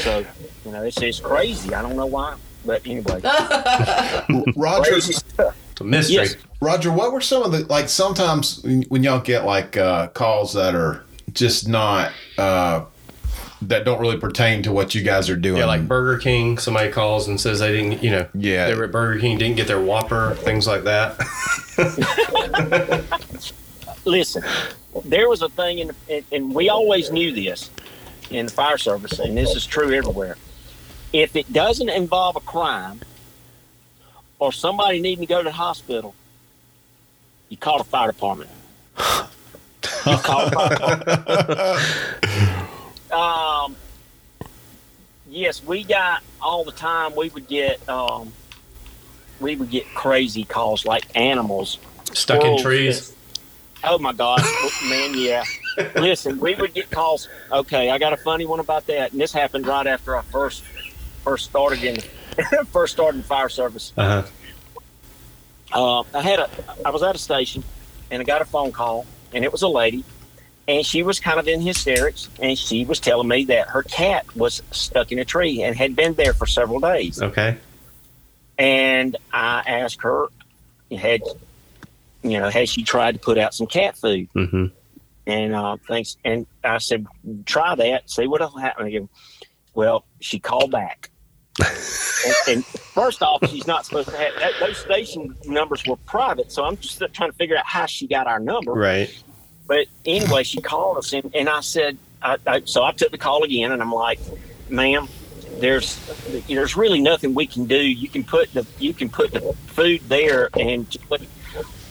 So you know, it's it's crazy. I don't know why, but anyway, Roger, crazy stuff. It's a mystery. Yes. Roger, what were some of the like? Sometimes when when y'all get like uh, calls that are just not uh, that don't really pertain to what you guys are doing. Yeah, like Burger King, somebody calls and says they didn't, you know, Yeah. they were at Burger King, didn't get their Whopper, things like that. listen, there was a thing, in, and, and we always knew this in the fire service, and this is true everywhere. If it doesn't involve a crime or somebody needing to go to the hospital, you call the fire department. You call the fire department. um, yes, we got all the time. We would get um, we would get crazy calls like animals Stuck in trees. Oh my God, man, yeah. Listen, we would get calls. Okay, I got a funny one about that, and this happened right after I first first started in first started in fire service. Uh-huh. Uh, I had a I was at a station, and I got a phone call, and it was a lady, and she was kind of in hysterics, and she was telling me that her cat was stuck in a tree and had been there for several days. Okay. And I asked her, had you know, had she tried to put out some cat food? Mm-hmm. And uh, thanks. And I said, try that, see what'll happen. Again. Well, she called back. and, and first off, she's not supposed to have that, those station numbers were private. So I'm just trying to figure out how she got our number. Right. But anyway, she called us, and, and I said, I, I, so I took the call again, and I'm like, ma'am, there's there's really nothing we can do. You can put the you can put the food there, and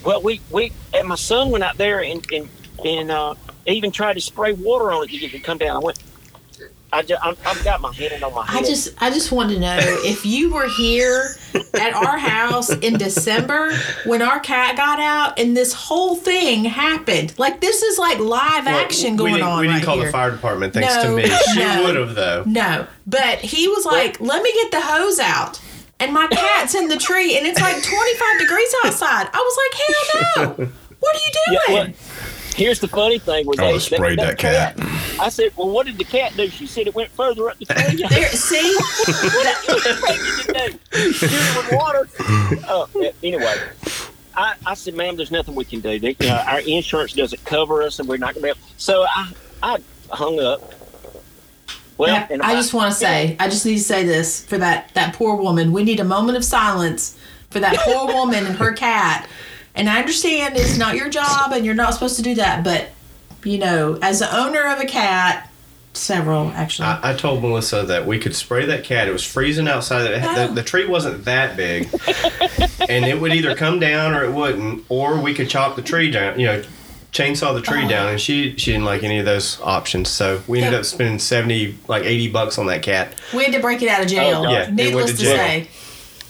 well, we we and my son went out there and and and uh, even tried to spray water on it to get it to come down. I went. I just, I'm, I've got my hand on my head. I just I just want to know if you were here at our house in December when our cat got out and this whole thing happened. Like this is like live action going didn't, on We didn't right call here. the fire department thanks No, to me. She no. would have though. No, but he was like, "Let me get the hose out." And my cat's in the tree, and it's like 25 degrees outside. I was like, "Hell no! What are you Yeah, doing?" well, here's the funny thing was I they- would've sprayed that cat. I said, well, what did the cat do? She said it went further up the tree. there, see, with water. Uh, anyway, I, I said, ma'am, there's nothing we can do. They, you know, our insurance doesn't cover us, and we're not going to be able. So I, I hung up. Well, Yeah, and I about- just want to say, I just need to say this for that that poor woman. We need a moment of silence for that poor woman and her cat. And I understand it's not your job and you're not supposed to do that, but you know, as the owner of a cat, several actually. I, I told Melissa that we could spray that cat. It was freezing outside. Had- The, oh. the tree wasn't that big, and it would either come down or it wouldn't, or we could chop the tree down. You know, chainsaw the tree oh. down. And she she didn't like any of those options. So we ended Yeah. up spending seventy like eighty bucks on that cat. we had to break it out of jail. Oh, yeah, Needless to to, jail. say.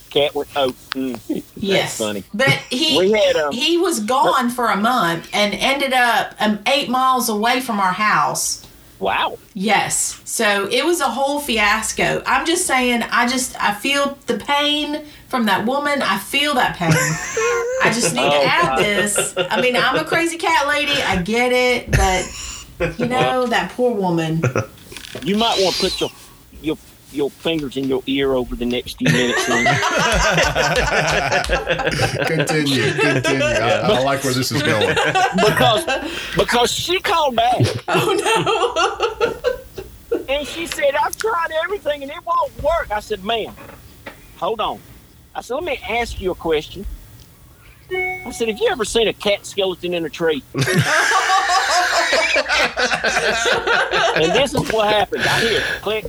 Cat went. Oh, mm, Yes. funny. But he had, um, he was gone for a month and ended up um, eight miles away from our house. Wow. Yes. So it was a whole fiasco. I'm just saying, I just, I feel the pain from that woman. I feel that pain. I just need to Oh, add God. this. I mean, I'm a crazy cat lady. I get it. But, you know, that poor woman. You might want to put your your your fingers in your ear over the next few minutes. and- Continue, continue. I, I like where this is going. because because she called back Oh, no. and she said, "I've tried everything and it won't work." I said, "Ma'am, hold on." I said, "Let me ask you a question." I said, "Have you ever seen a cat skeleton in a tree?" and this is what happened. I hear click.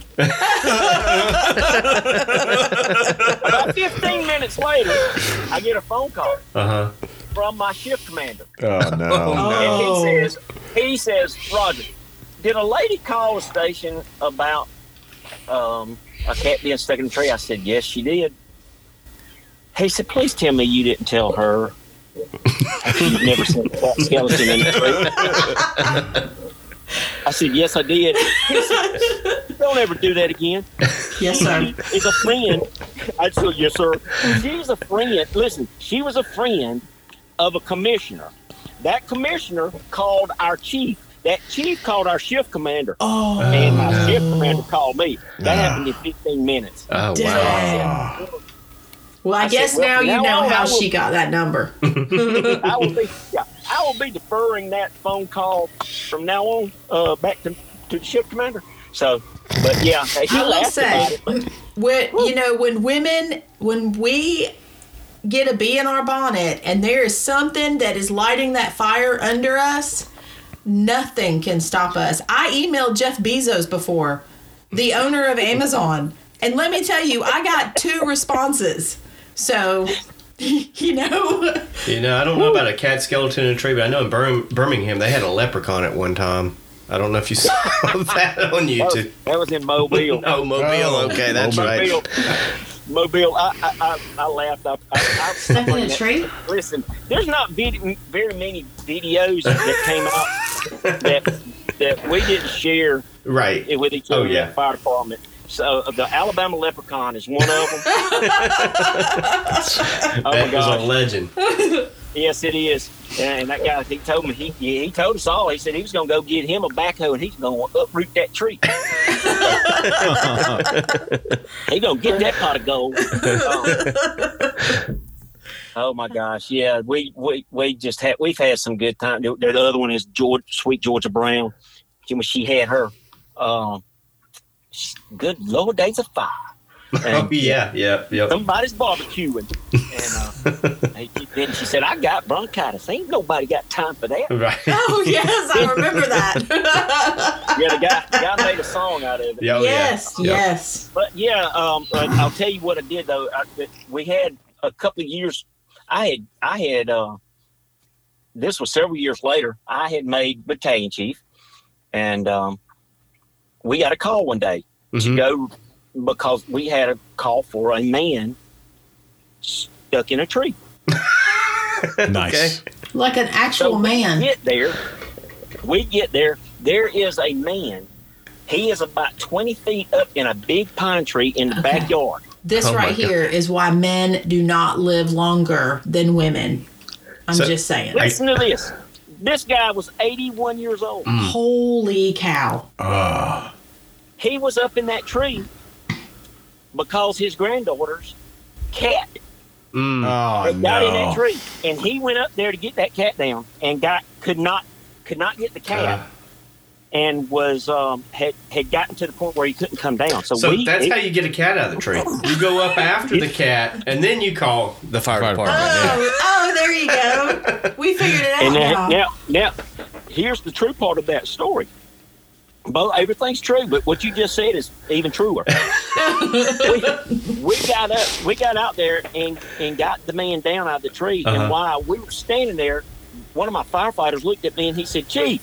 About 15 minutes later, I get a phone call Uh huh. from my shift commander. Oh no. And Oh. he says, he says, Roger, did a lady call the station about um, a cat being stuck in a tree? I said, yes, she did. He said, please tell me you didn't tell her you've never seen a cat skeleton in a tree. I said, yes, I did. Said, don't ever do that again. Yes, sir. She is a friend. I said, yes, sir. She's a friend. Listen, she was a friend of a commissioner. That commissioner called our chief. That chief called our shift commander. Oh, and my shift commander called me. That happened in 15 minutes. Oh wow. Dang. Well, I, I said, guess well, now you now know on, how I will- she got that number. I will be yeah, I will be deferring that phone call from now on uh, back to, to the shift commander. So, but yeah, he I will say, when you know when women when we get a bee in our bonnet and there is something that is lighting that fire under us nothing can stop us i emailed jeff bezos before the owner of amazon and let me tell you i got two responses so you know You know, I don't know about a cat skeleton in a tree, but I know in Bir- Birmingham they had a leprechaun at one time. I don't know if you saw that on that, was, YouTube. that was in Mobile. Oh, Mobile. Oh, okay, that's right. Mobile. Mobile. I, I, I, I laughed. I, I, I, stuck in a tree Listen, there's not vid- very many videos that came out that that we didn't share Right. with each Oh, other in yeah. the fire department. So uh, the Alabama leprechaun is one of them. oh my That is a legend. Yes, it is. And, and that guy, he told me he yeah, he told us all. He said he was going to go get him a backhoe and he's going to uproot that tree. he going to get that pot of gold. Oh. Oh my gosh, yeah, we we we just had we've had some good time. The, the other one is George, sweet Georgia Brown. She, when she had her, um, good Lord days of fire. Oh yeah, yeah, yeah. somebody's barbecuing, and uh, then she said, "I got bronchitis. Ain't nobody got time for that." Right. oh yes i remember that Yeah, the guy, the guy made a song out of it. Yeah, oh, yes yeah. yes But yeah, um, I'll tell you what I did though. I, we had a couple of years. I had, I had. Uh, this was several years later. I had made battalion chief, and um, we got a call one day to Mhm. go because we had a call for a man stuck in a tree. Nice. like an actual So man We get there. We get there. There is a man. He is about 20 feet up in a big pine tree in the Okay. backyard. This Oh my right here is why men do not live longer than women. I'm So- just saying. Listen to this. This guy was 81 years old. Holy cow. Ah. He was up in that tree because his granddaughter's cat Mm. Oh had got in that tree, and he went up there to get that cat down, and got could not could not get the cat, Uh. and was um had had gotten to the point where he couldn't come down. So, So we that's he- how you get a cat out of the tree. You go up after the cat, and then you call the fire, Fire department. Oh, oh, there you go. We figured it out And now. now, now, now, here's the true part of that story. Both everything's true, but what you just said is even truer. we, we got up, we got out there and and got the man down out of the tree. Uh-huh. And while we were standing there, one of my firefighters looked at me and he said, "Chief,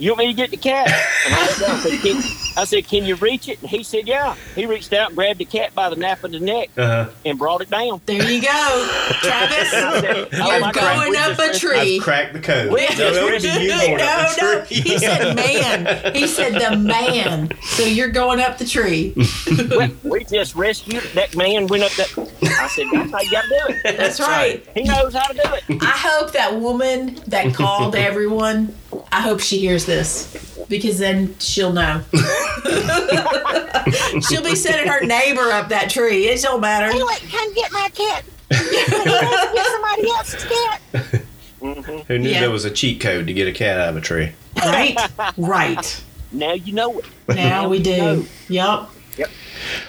you want me to get the cat?" And I looked down and said, "Can-" I said, "Can you reach it?" And he said, "Yeah." He reached out, and grabbed the cat by the nape of the neck, Uh-huh. and brought it down. There you go, Travis. I said, "Oh, You're my going we up a tree. I've cracked the code. We No, that would you no, no. He said man. He said the man. So you're going up the tree. we, we just rescued that man. Went up that. I said, "That's how you got to do it. That's right. He knows how to do it." I hope that woman that called everyone, I hope she hears this because then she'll know. she'll be sending her neighbor up that tree. It don't matter. come get my cat. get somebody else's cat. Who knew Yeah. there was a cheat code to get a cat out of a tree? Right? Right. Now you know it. Now we do. know. Yep.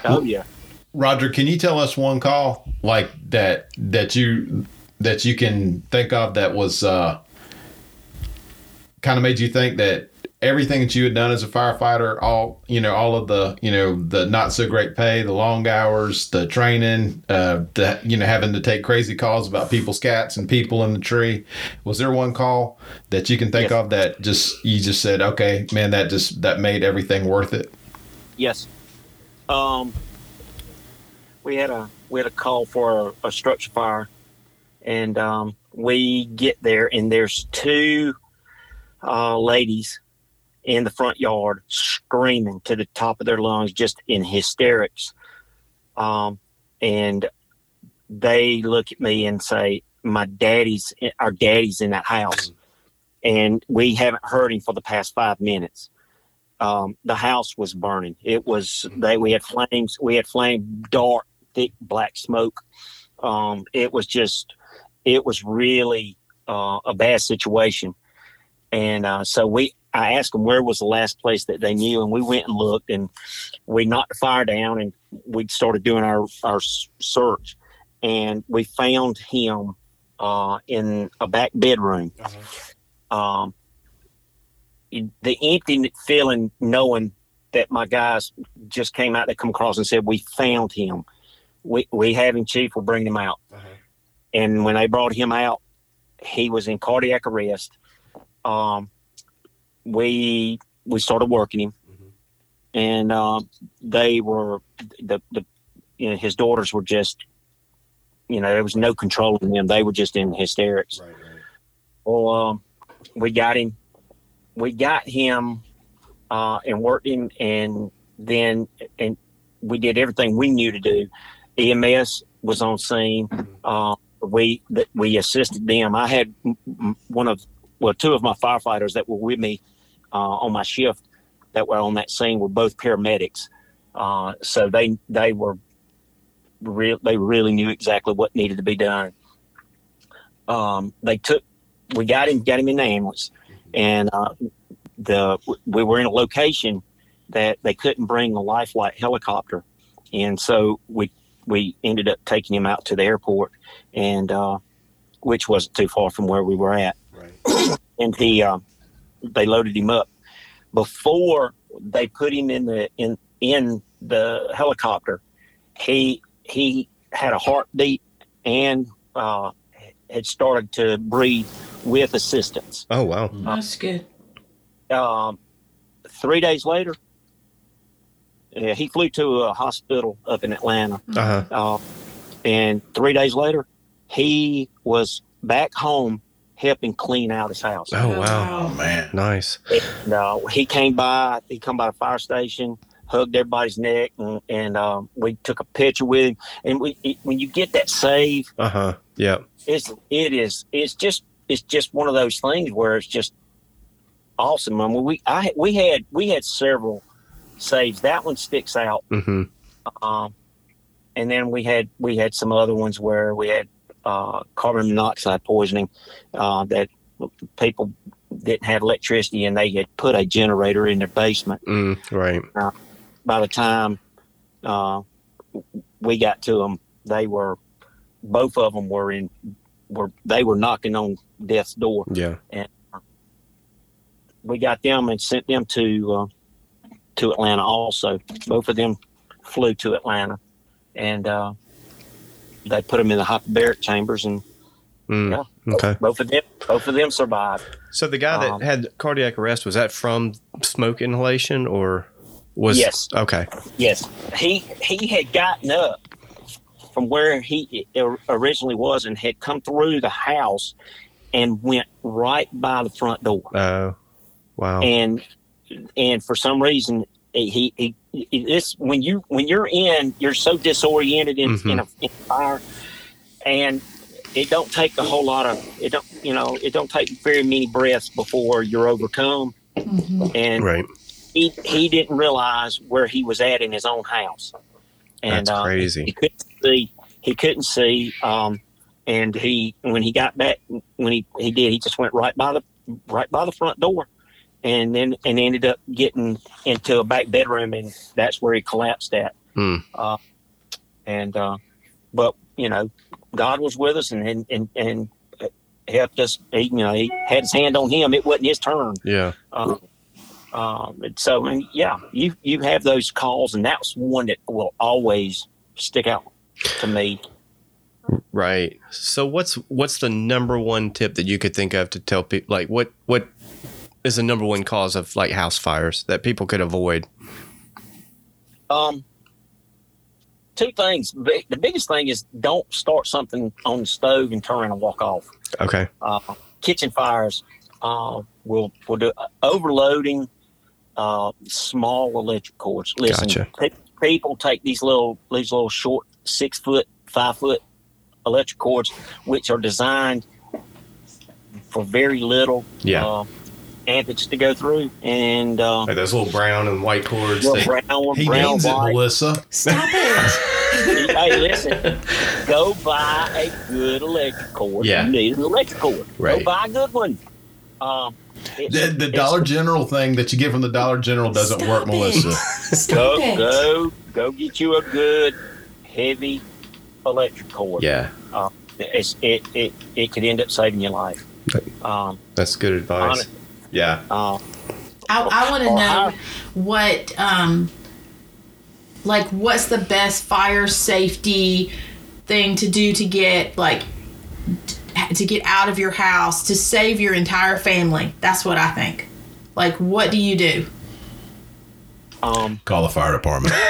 Oh yeah. Roger, can you tell us one call like that that you that you can think of that was uh, kind of made you think that everything that you had done as a firefighter, all you know, all of the you know the not so great pay, the long hours, the training, uh, the you know having to take crazy calls about people's cats and people in the tree. Was there one call that you can think Yes. of that just you just said, okay, man, that just that made everything worth it? Yes. Um, we had a we had a call for a, a structure fire, and um, we get there, and there's two uh, ladies in the front yard screaming to the top of their lungs, just in hysterics. Um, and they look at me and say, "My daddy's our daddy's in that house." And we haven't heard him for the past five minutes um, the house was burning. It was they we had flames. We had flame, dark, thick black smoke. Um, it was just, it was really uh, a bad situation. And uh, so we, I asked them where was the last place that they knew, and we went and looked, and we knocked the fire down, and we started doing our our search, and we found him uh, in a back bedroom. Um, the empty feeling knowing that my guys just came out they come across and said we found him. We we have him chief we'll bring him out. And when they brought him out he was in cardiac arrest um we we started working him and um they were the the you know his daughters were just you know there was no controlling them they were just in hysterics Right, right. well um we got him we got him uh, and worked him, and then and we did everything we knew to do. EMS was on scene. Uh, we that we assisted them. I had m- m- one of well two of my firefighters that were with me uh, on my shift that were on that scene were both paramedics. Uh, so they they were they really knew exactly what needed to be done. Um, they took we got him got him in the ambulance and uh, the we were in a location that they couldn't bring a life flight helicopter, and so we we ended up taking him out to the airport, and uh, which wasn't too far from where we were at. And he uh, they loaded him up before they put him in the in in the helicopter. He he had a heartbeat and uh, had started to breathe with assistance Oh wow. That's good. um, three days later, uh, he flew to a hospital up in Atlanta. Uh huh. Uh, and three days later, he was back home helping clean out his house. Oh wow. Man. Nice. And, uh, he came by, he come by the fire station, hugged everybody's neck, and, and um, we took a picture with him. And we, it, when you get that save, Uh huh. Yep. it's it is it's just it's just one of those things where it's just awesome. I mean, we I we had we had several saves. That one sticks out. Mm-hmm. Um, and then we had we had some other ones where we had uh, carbon monoxide poisoning uh, that people didn't have electricity and they had put a generator in their basement. Mm, right. By the time uh, we got to them, they were both of them were in were they were knocking on death's door. Yeah. And We got them and sent them to uh, to Atlanta. Also, both of them flew to Atlanta, and uh, they put them in the hyperbaric chambers, and Mm. Yeah. Okay. both of them both of them survived. So the guy that Um, had cardiac arrest was that from smoke inhalation or? Was Yes. Okay. Yes, he he had gotten up from where he originally was and had come through the house and went right by the front door. Oh. wow. And and for some reason he he, he this when you when you're in you're so disoriented in, in, a, in a fire and it don't take a whole lot of it don't you know it don't take very many breaths before you're overcome and right. he he didn't realize where he was at in his own house, and That's uh, crazy. He couldn't see. He couldn't see. Um, and he when he got back when he he did he just went right by the right by the front door, and then and ended up getting into a back bedroom, and that's where he collapsed at. Hmm. Uh, and uh, but you know, God was with us, and and and. and helped us he, you know he had his hand on him it wasn't his turn Yeah. um, um, and so, and yeah, you you have those calls, and that's one that will always stick out to me. Right. So what's what's the number one tip that you could think of to tell people like what what is the number one cause of like house fires that people could avoid? Um, two things. The biggest thing is don't start something on the stove and turn around and walk off. Okay. Uh, kitchen fires uh, will will do overloading uh, small electric cords. Listen, Gotcha. pe- people take these little these little short six foot, five foot electric cords, which are designed for very little Yeah. uh, amperage to go through, and uh, Like those little brown and white cords. little They, brown, He brown, means it. Melissa. Stop it. hey, listen, go buy a good electric cord. Yeah. You need an electric cord. Right. Go buy a good one. Um, it's- The, the it's- Dollar General thing that you get from the Dollar General doesn't Stop work, it. Melissa. Stop Go, it. go, go get you a good, heavy electric cord. yeah. It's, it, it, it could end up saving your life. Um, That's good advice. Honest- Yeah. uh, I, I want to know how- what, um, like, what's the best fire safety thing to do to get, like, to get out of your house to save your entire family? That's what I think. Like, what do you do? um, Call the fire department.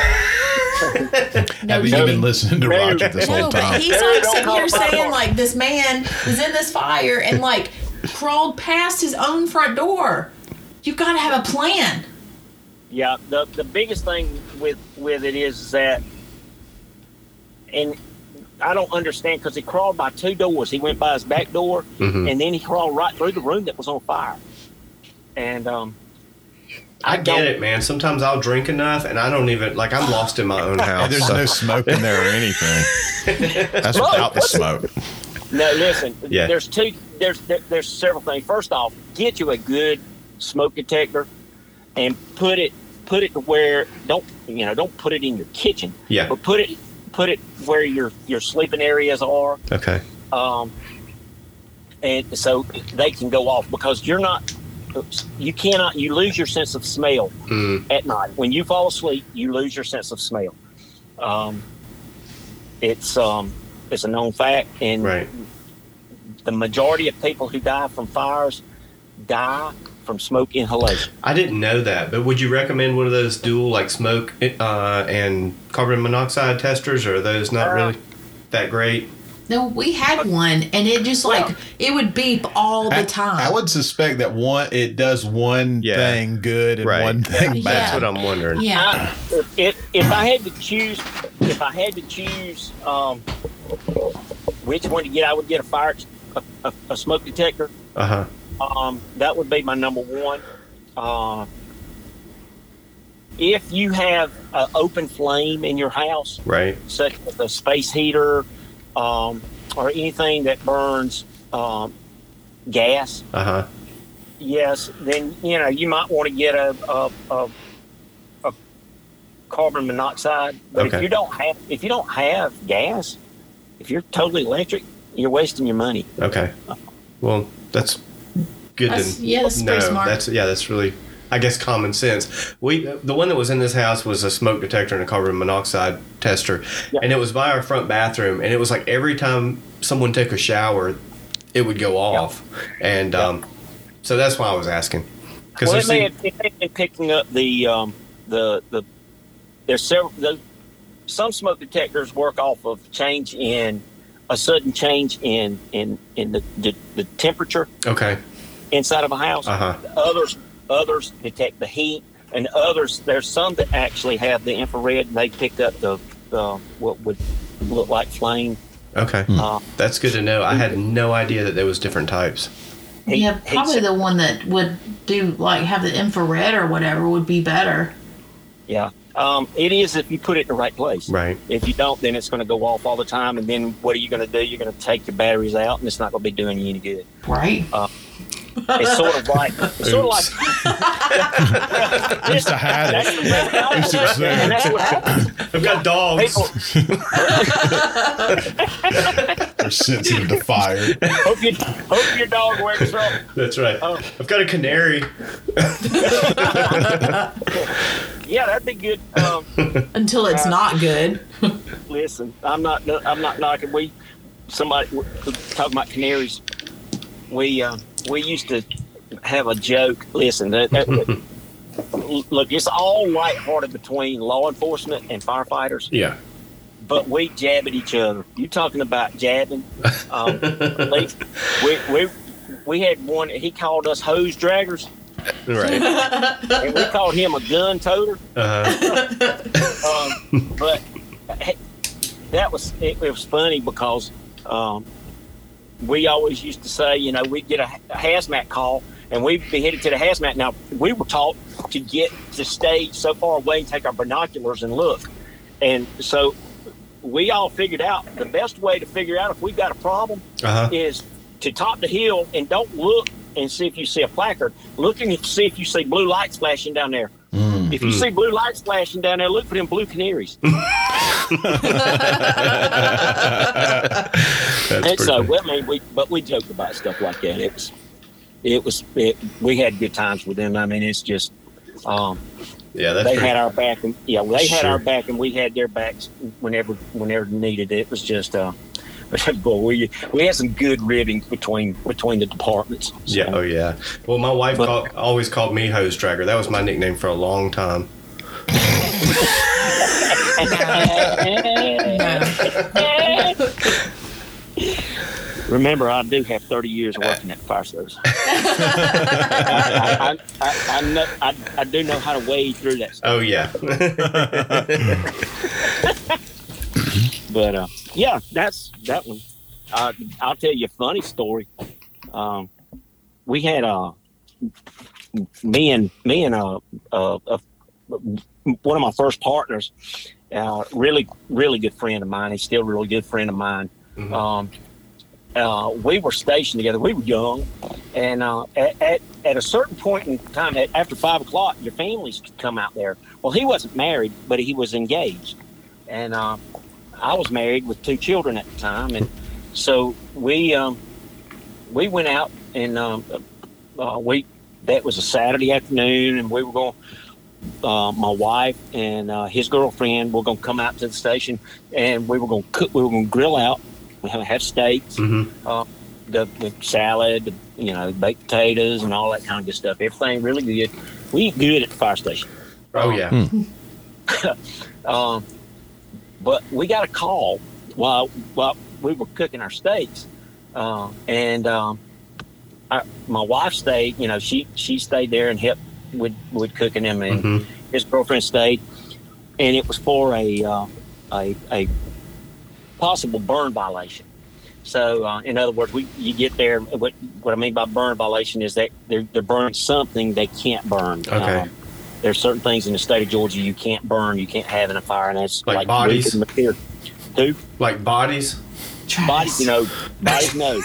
Have you you- been listening to Roger this No, whole but time? he's like don't sitting here saying like this man was in this fire and like crawled past his own front door. You got to have a plan. Yeah, the the biggest thing with with it is that, and I don't understand because he crawled by two doors. He went by his back door, Mhm. and then he crawled right through the room that was on fire. And um, I don't- get it, man. Sometimes I'll drink enough and I don't even like I'm lost in my own house. There's so- no smoke in there or anything. That's without the smoke. No, listen. Yeah. There's two. There's there, there's several things. First off, get you a good smoke detector, and put it put it to where don't you know don't put it in your kitchen, Yeah. but put it put it where your your sleeping areas are. Okay. um, and so they can go off because you're not you cannot you lose your sense of smell Mm, at night when you fall asleep you lose your sense of smell um, it's um, it's a known fact and right. the majority of people who die from fires die from smoke inhalation I didn't know that, but would you recommend one of those dual like smoke uh, and carbon monoxide testers, or are those not Uh, really that great? No, we had one and it just like it would beep all the I, time. I would suspect that one it does one Yeah. thing good and Right. one thing Yeah. bad. That's what I'm wondering. yeah. I, if, if I had to choose, if I had to choose um, which one to get, I would get a fire, a, a, a smoke detector. Uh huh. Um, that would be my number one. Uh, if you have an open flame in your house, Right. such as a space heater um, or anything that burns um, gas, Uh huh. yes, then you know you might want to get a a, a, a carbon monoxide. But if you don't have if you don't have gas, if you're totally electric, you're wasting your money. Okay. Well, that's good That's- to yeah, that's know. pretty smart. That's yeah, that's really, I guess, common sense. We the one that was in this house was a smoke detector and a carbon monoxide tester, Yeah. and it was by our front bathroom, and it was like every time someone took a shower, it would go off, and um, so that's why I was asking. Because Well, it may, have, it may have been picking up the um, the the there's several the, some smoke detectors work off of change in a sudden change in in in the the, the temperature Okay. inside of a house. Uh huh. Others others detect the heat, and others there's some that actually have the infrared and they pick up the uh, what would look like flame. Okay. Uh, That's good to know. I had no idea that there was different types. he- yeah, probably the one that would do like have the infrared or whatever would be better. yeah. Um, it is if you put it in the right place. Right. If you don't, then it's going to go off all the time, and then what are you going to do? You're going to take your batteries out, and it's not going to be doing you any good. Right. It's sort of like it's sort of like Used to had that's it. the way- Used to say. and that's what happens. I've got dogs. People, They're sensitive to fire. hope, you, hope your dog wakes up. That's right. Oh. I've got a canary. Yeah, that'd be good. Um, Until it's not good. listen, I'm not I'm not knocking. We somebody talking about canaries. We uh, we used to have a joke. Listen, that, that, look, it's all lighthearted between law enforcement and firefighters, Yeah. but we jab at each other. You talking about jabbing? Um, we, we we had one. He called us hose draggers, Right. and we called him a gun toter. Uh, um, but that was it, it was funny because um, we always used to say, you know, we'd get a, a hazmat call and we'd be headed to the hazmat. Now we were taught to get the stage so far away and take our binoculars and look, and so we all figured out the best way to figure out if we've got a problem uh huh. is to top the hill and don't look and see if you see a placard. Look and see if you see blue lights flashing down there. If you see blue lights flashing down there, look for them blue canaries. And so, well, I mean, we but we joked about stuff like that. It was, it was, it, we had good times with them. I mean, it's just, um, yeah, they pretty, had our back, and yeah, they had our back, and we had their backs whenever, whenever needed. It was just, uh, boy, we we had some good ribbing between between the departments. So, Yeah. Oh yeah. Well, my wife But- called, always called me hose dragger. That was my nickname for a long time. Remember, I do have 30 years working at the fire service. I, I, I, I, know, I, I do know how to wade through that stuff. Oh yeah. But uh, yeah, that's that one. Uh, I'll tell you a funny story. Um, we had uh, me and me and uh, uh, uh, one of my first partners, uh, really really good friend of mine. He's still a really good friend of mine. Mhm. Um, uh, we were stationed together. We were young, and uh, at, at at a certain point in time, at, after five o'clock, your families could come out there. Well, he wasn't married, but he was engaged, and uh, I was married with two children at the time, and so we um, we went out and um, uh, we that was a Saturday afternoon, and we were going. Uh, my wife and uh, his girlfriend were going to come out to the station, and we were going to cook. We were going to grill out. We have, have steaks, hmm the, the salad, the, you know, baked potatoes, and all that kind of good stuff. Everything really good. We eat good at the fire station. Oh yeah. Um, but we got a call while while we were cooking our steaks, uh, and um, I, my wife stayed. You know, she she stayed there and helped with with cooking him and Mhm. his girlfriend stayed, and it was for a uh, a a possible burn violation. So, uh, in other words, we you get there. What what I mean by burn violation is that they're they're burning something they can't burn. Okay. Um, there's certain things in the state of Georgia you can't burn, you can't have in a fire, and that's Like like, bodies? material. Who? Like bodies. Bodies, you know, bodies no.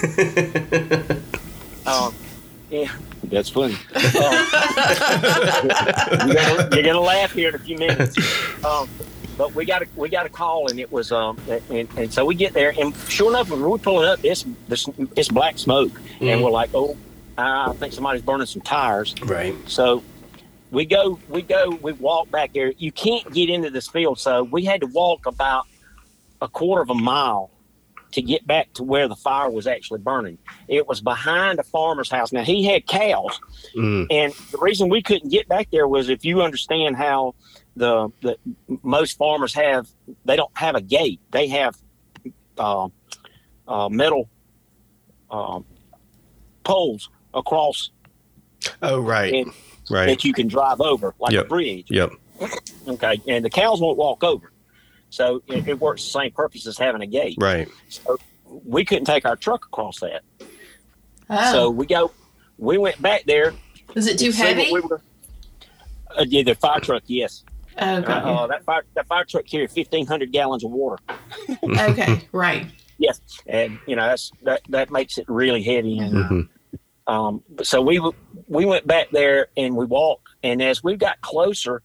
Um, yeah, that's funny. Um, you're, gonna, you're gonna laugh here in a few minutes. Um, but we got a we got a call, and it was um, and, and so we get there, and sure enough, when we're pulling up, it's this it's black smoke, Mhm. and we're like, oh, I think somebody's burning some tires. Right. So we go, we go, we walk back there. You can't get into this field, so we had to walk about a quarter of a mile to get back to where the fire was actually burning. It was behind a farmer's house. Now he had cows, Mm. and the reason we couldn't get back there was if you understand how the the most farmers have, they don't have a gate. They have uh, uh, metal um, poles across Oh, right. And- right. that you can drive over like Yep. a bridge. Yep. Okay, and the cows won't walk over, so it, it works the same purpose as having a gate. Right. So we couldn't take our truck across that. Oh, So we go, we went back there. Was it too heavy? We were, uh, yeah, the fire truck, yes. okay. Uh, that fire that fire truck carried fifteen hundred gallons of water. okay. Right. Yes, and you know that's that that makes it really heavy. And Mhm. um, so we we went back there and we walked, and as we got closer,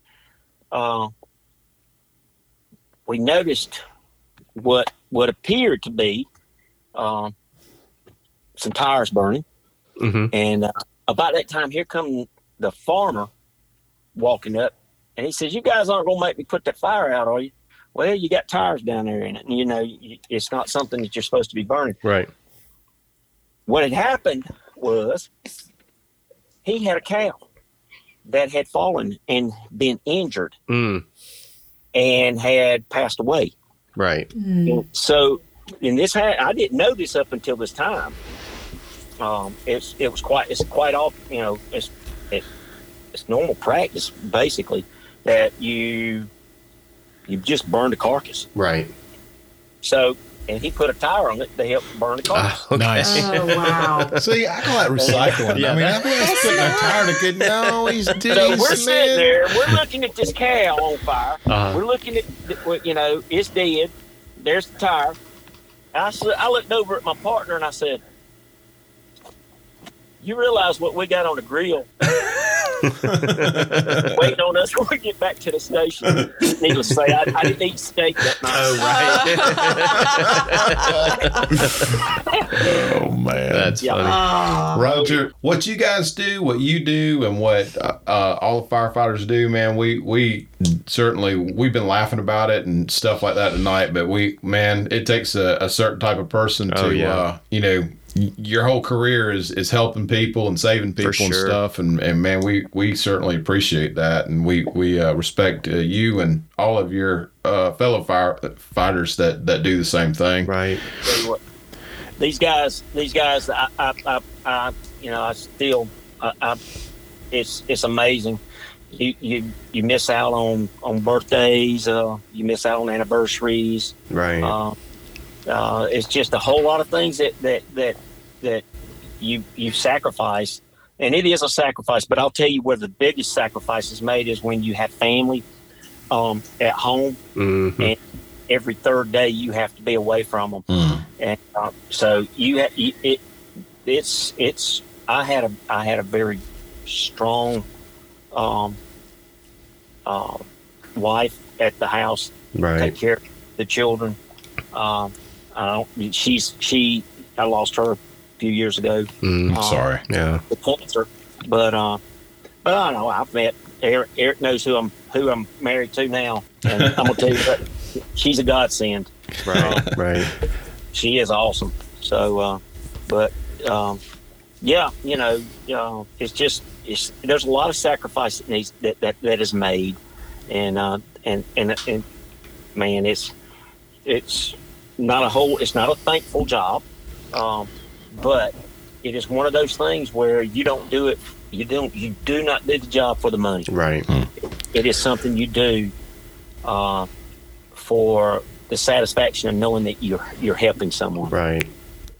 uh, we noticed what what appeared to be um, some tires burning. Mhm. And uh, about that time, here come the farmer walking up, and he says, "You guys aren't going to make me put that fire out, are you?" Well, you got tires down there in it, and you know you- it's not something that you're supposed to be burning. Right. What had happened was he had a cow that had fallen and been injured Mm. And had passed away. Right. Mm. So, in this, ha- I didn't know this up until this time. Um, it's it was quite it's quite off. You know, it's it, it's normal practice basically that you you just burn the carcass. Right. So, and he put a tire on it to help burn the carcass. Ah, okay. Nice. Oh wow. See, I call that recycling. Yeah, I mean, that- everyone's putting a tire to get. No, he's doing. So we're sitting there, we're looking at this cow on fire. Uh-huh. We're looking at, you know, it's dead. There's the tire. I said, I looked over at my partner and I said, "You realize what we got on the grill waiting on us when we get back to the station?" Needless to say, I, I didn't eat steak that night. Oh man, That's Yeah. funny. Oh. Roger, what you guys do, what you do, and what uh, uh, all the firefighters do, man, we we certainly we've been laughing about it and stuff like that tonight. But we, man, it takes a, a certain type of person to, Oh, yeah. uh, you know, y- your whole career is is helping people and saving people and stuff. And and man, we we certainly appreciate that, and we we uh, respect uh, you and all of your uh, fellow firefighters that that do the same thing. Right. tell you what, these guys, these guys, I, I, I, I you know, I still, I, I, it's, it's amazing. You, you, you miss out on on birthdays. Uh, you miss out on anniversaries. Right. Uh, it's just a whole lot of things that that that that you you sacrifice, and it is a sacrifice. But I'll tell you where the biggest sacrifice is made is when you have family um, at home. Mhm. every third day you have to be away from them. And uh, so you, ha- you it it's it's i had a i had a very strong um uh, wife at the house. Take care of the children. Um i don't she's she i lost her a few years ago Mm. uh, Sorry. Yeah. with cancer but uh but i don't know i've met eric, eric knows who i'm who i'm married to now and i'm gonna tell you what she's a godsend Right. Right. she is awesome. So, uh, but um, yeah, you know, uh, it's just it's there's a lot of sacrifice that needs that that, that is made, and uh, and and and man, it's it's not a whole it's not a thankful job, um, but it is one of those things where you don't do it. You don't. You do not do the job for the money. Right. It is something you do uh, for the satisfaction of knowing that you're you're helping someone. Right.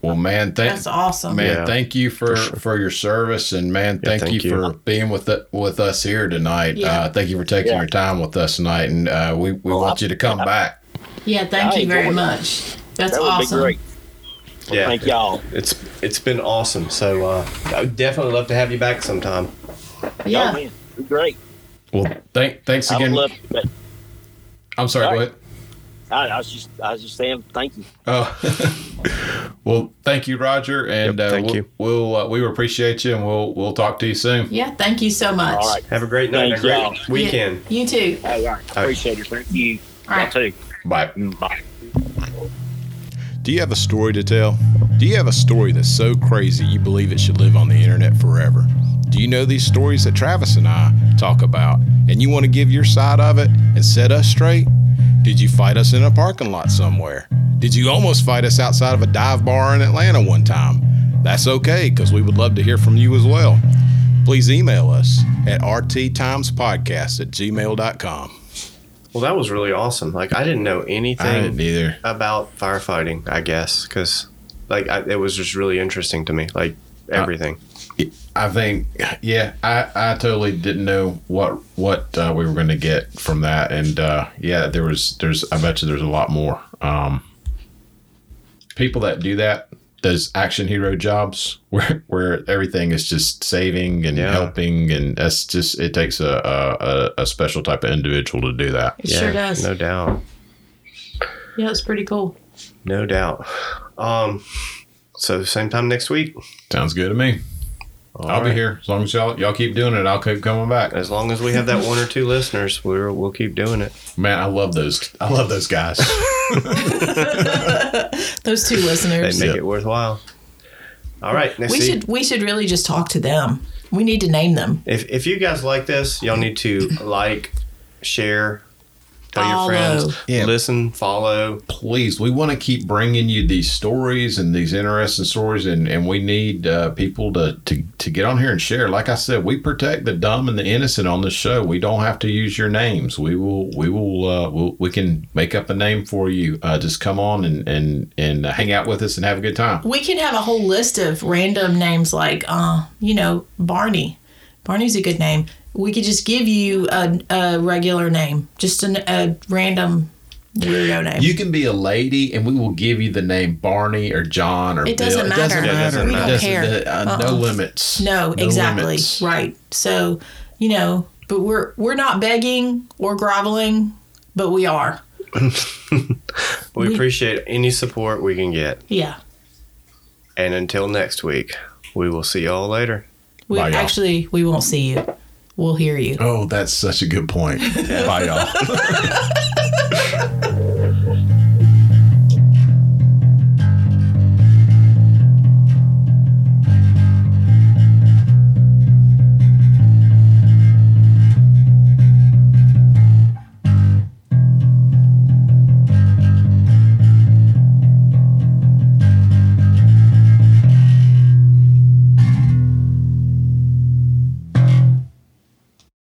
Well, man, thank That's awesome. Man, Yeah, thank you for for for, your service, and man, thank, thank you, you. for being with the, with us here tonight. Yeah. Uh, thank you for taking Yeah. your time with us tonight, and uh, we we Well, want I- you to come I- back. Yeah, thank I you very much. That's that would awesome. be great. Well, Yeah. Thank y'all. It's it's been awesome. So uh, I would definitely love to have you back sometime. Yeah. Oh, man, great. Well, thank thanks I would again. love but I'm sorry. All Go ahead. I, I was just I was just saying thank you. Oh, well, thank you, Roger, and Yep, uh, thank we'll, you. We'll uh, we appreciate you, and we'll we'll talk to you soon. Yeah, thank you so much. All right. Have a great night. and a great y'all. weekend. You too. All right. Appreciate it. Thank you. All Y'all right. too. Bye. Bye. Do you have a story to tell? Do you have a story that's so crazy you believe it should live on the internet forever? Do you know these stories that Travis and I talk about and you want to give your side of it and set us straight? Did you fight us in a parking lot somewhere? Did you almost fight us outside of a dive bar in Atlanta one time? That's okay because we would love to hear from you as well. Please email us at rttimespodcast at gmail.com. Well, that was really awesome. Like I didn't know anything I didn't either. about firefighting. I guess because like I, it was just really interesting to me. Like everything. I think, yeah, I, I totally didn't know what what uh, we were going to get from that, and uh, yeah, there was there's I bet you there's a lot more. Um, people that do that, those action hero jobs, where where everything is just saving and Yeah. helping, and that's just it takes a, a a- a special type of individual to do that. It sure does. No doubt. Yeah, it's pretty cool. No doubt. Um. So same time next week. Sounds good to me. I'll be here as long as y'all y'all keep doing it. I'll keep coming back. As long as we have that one or two listeners, we're, we'll keep doing it. Man, I love those. I love those guys. Those two listeners. They listeners. make it worthwhile. All right. Next We week. should we should really just talk to them. We need to name them. If if you guys like this, y'all need to like, share, tell Follow. your friends, Yeah. listen, follow. please we want to keep bringing you these stories and these interesting stories and, and we need uh, people to, to, to get on here and share like i said we protect the dumb and the innocent on this show we don't have to use your names we will we will uh, we'll, we can make up a name for you uh, just come on and and and hang out with us and have a good time We can have a whole list of random names like uh, you know, Barney. Barney's a good name. We could just give you a, a regular name, just an, a random weirdo name. you can be a lady and we will give you the name barney or john or It Bill. doesn't it doesn't matter. matter We It don't doesn't- care. uh, no Uh-uh. limits no, exactly. limits. Right. So, you know, but we're we're not begging or groveling, but we are. We, We- appreciate any support we can get. Yeah. And until next week, we will see y'all later. We Bye, y'all. actually we won't see you. We'll hear you. oh that's such a good point bye y'all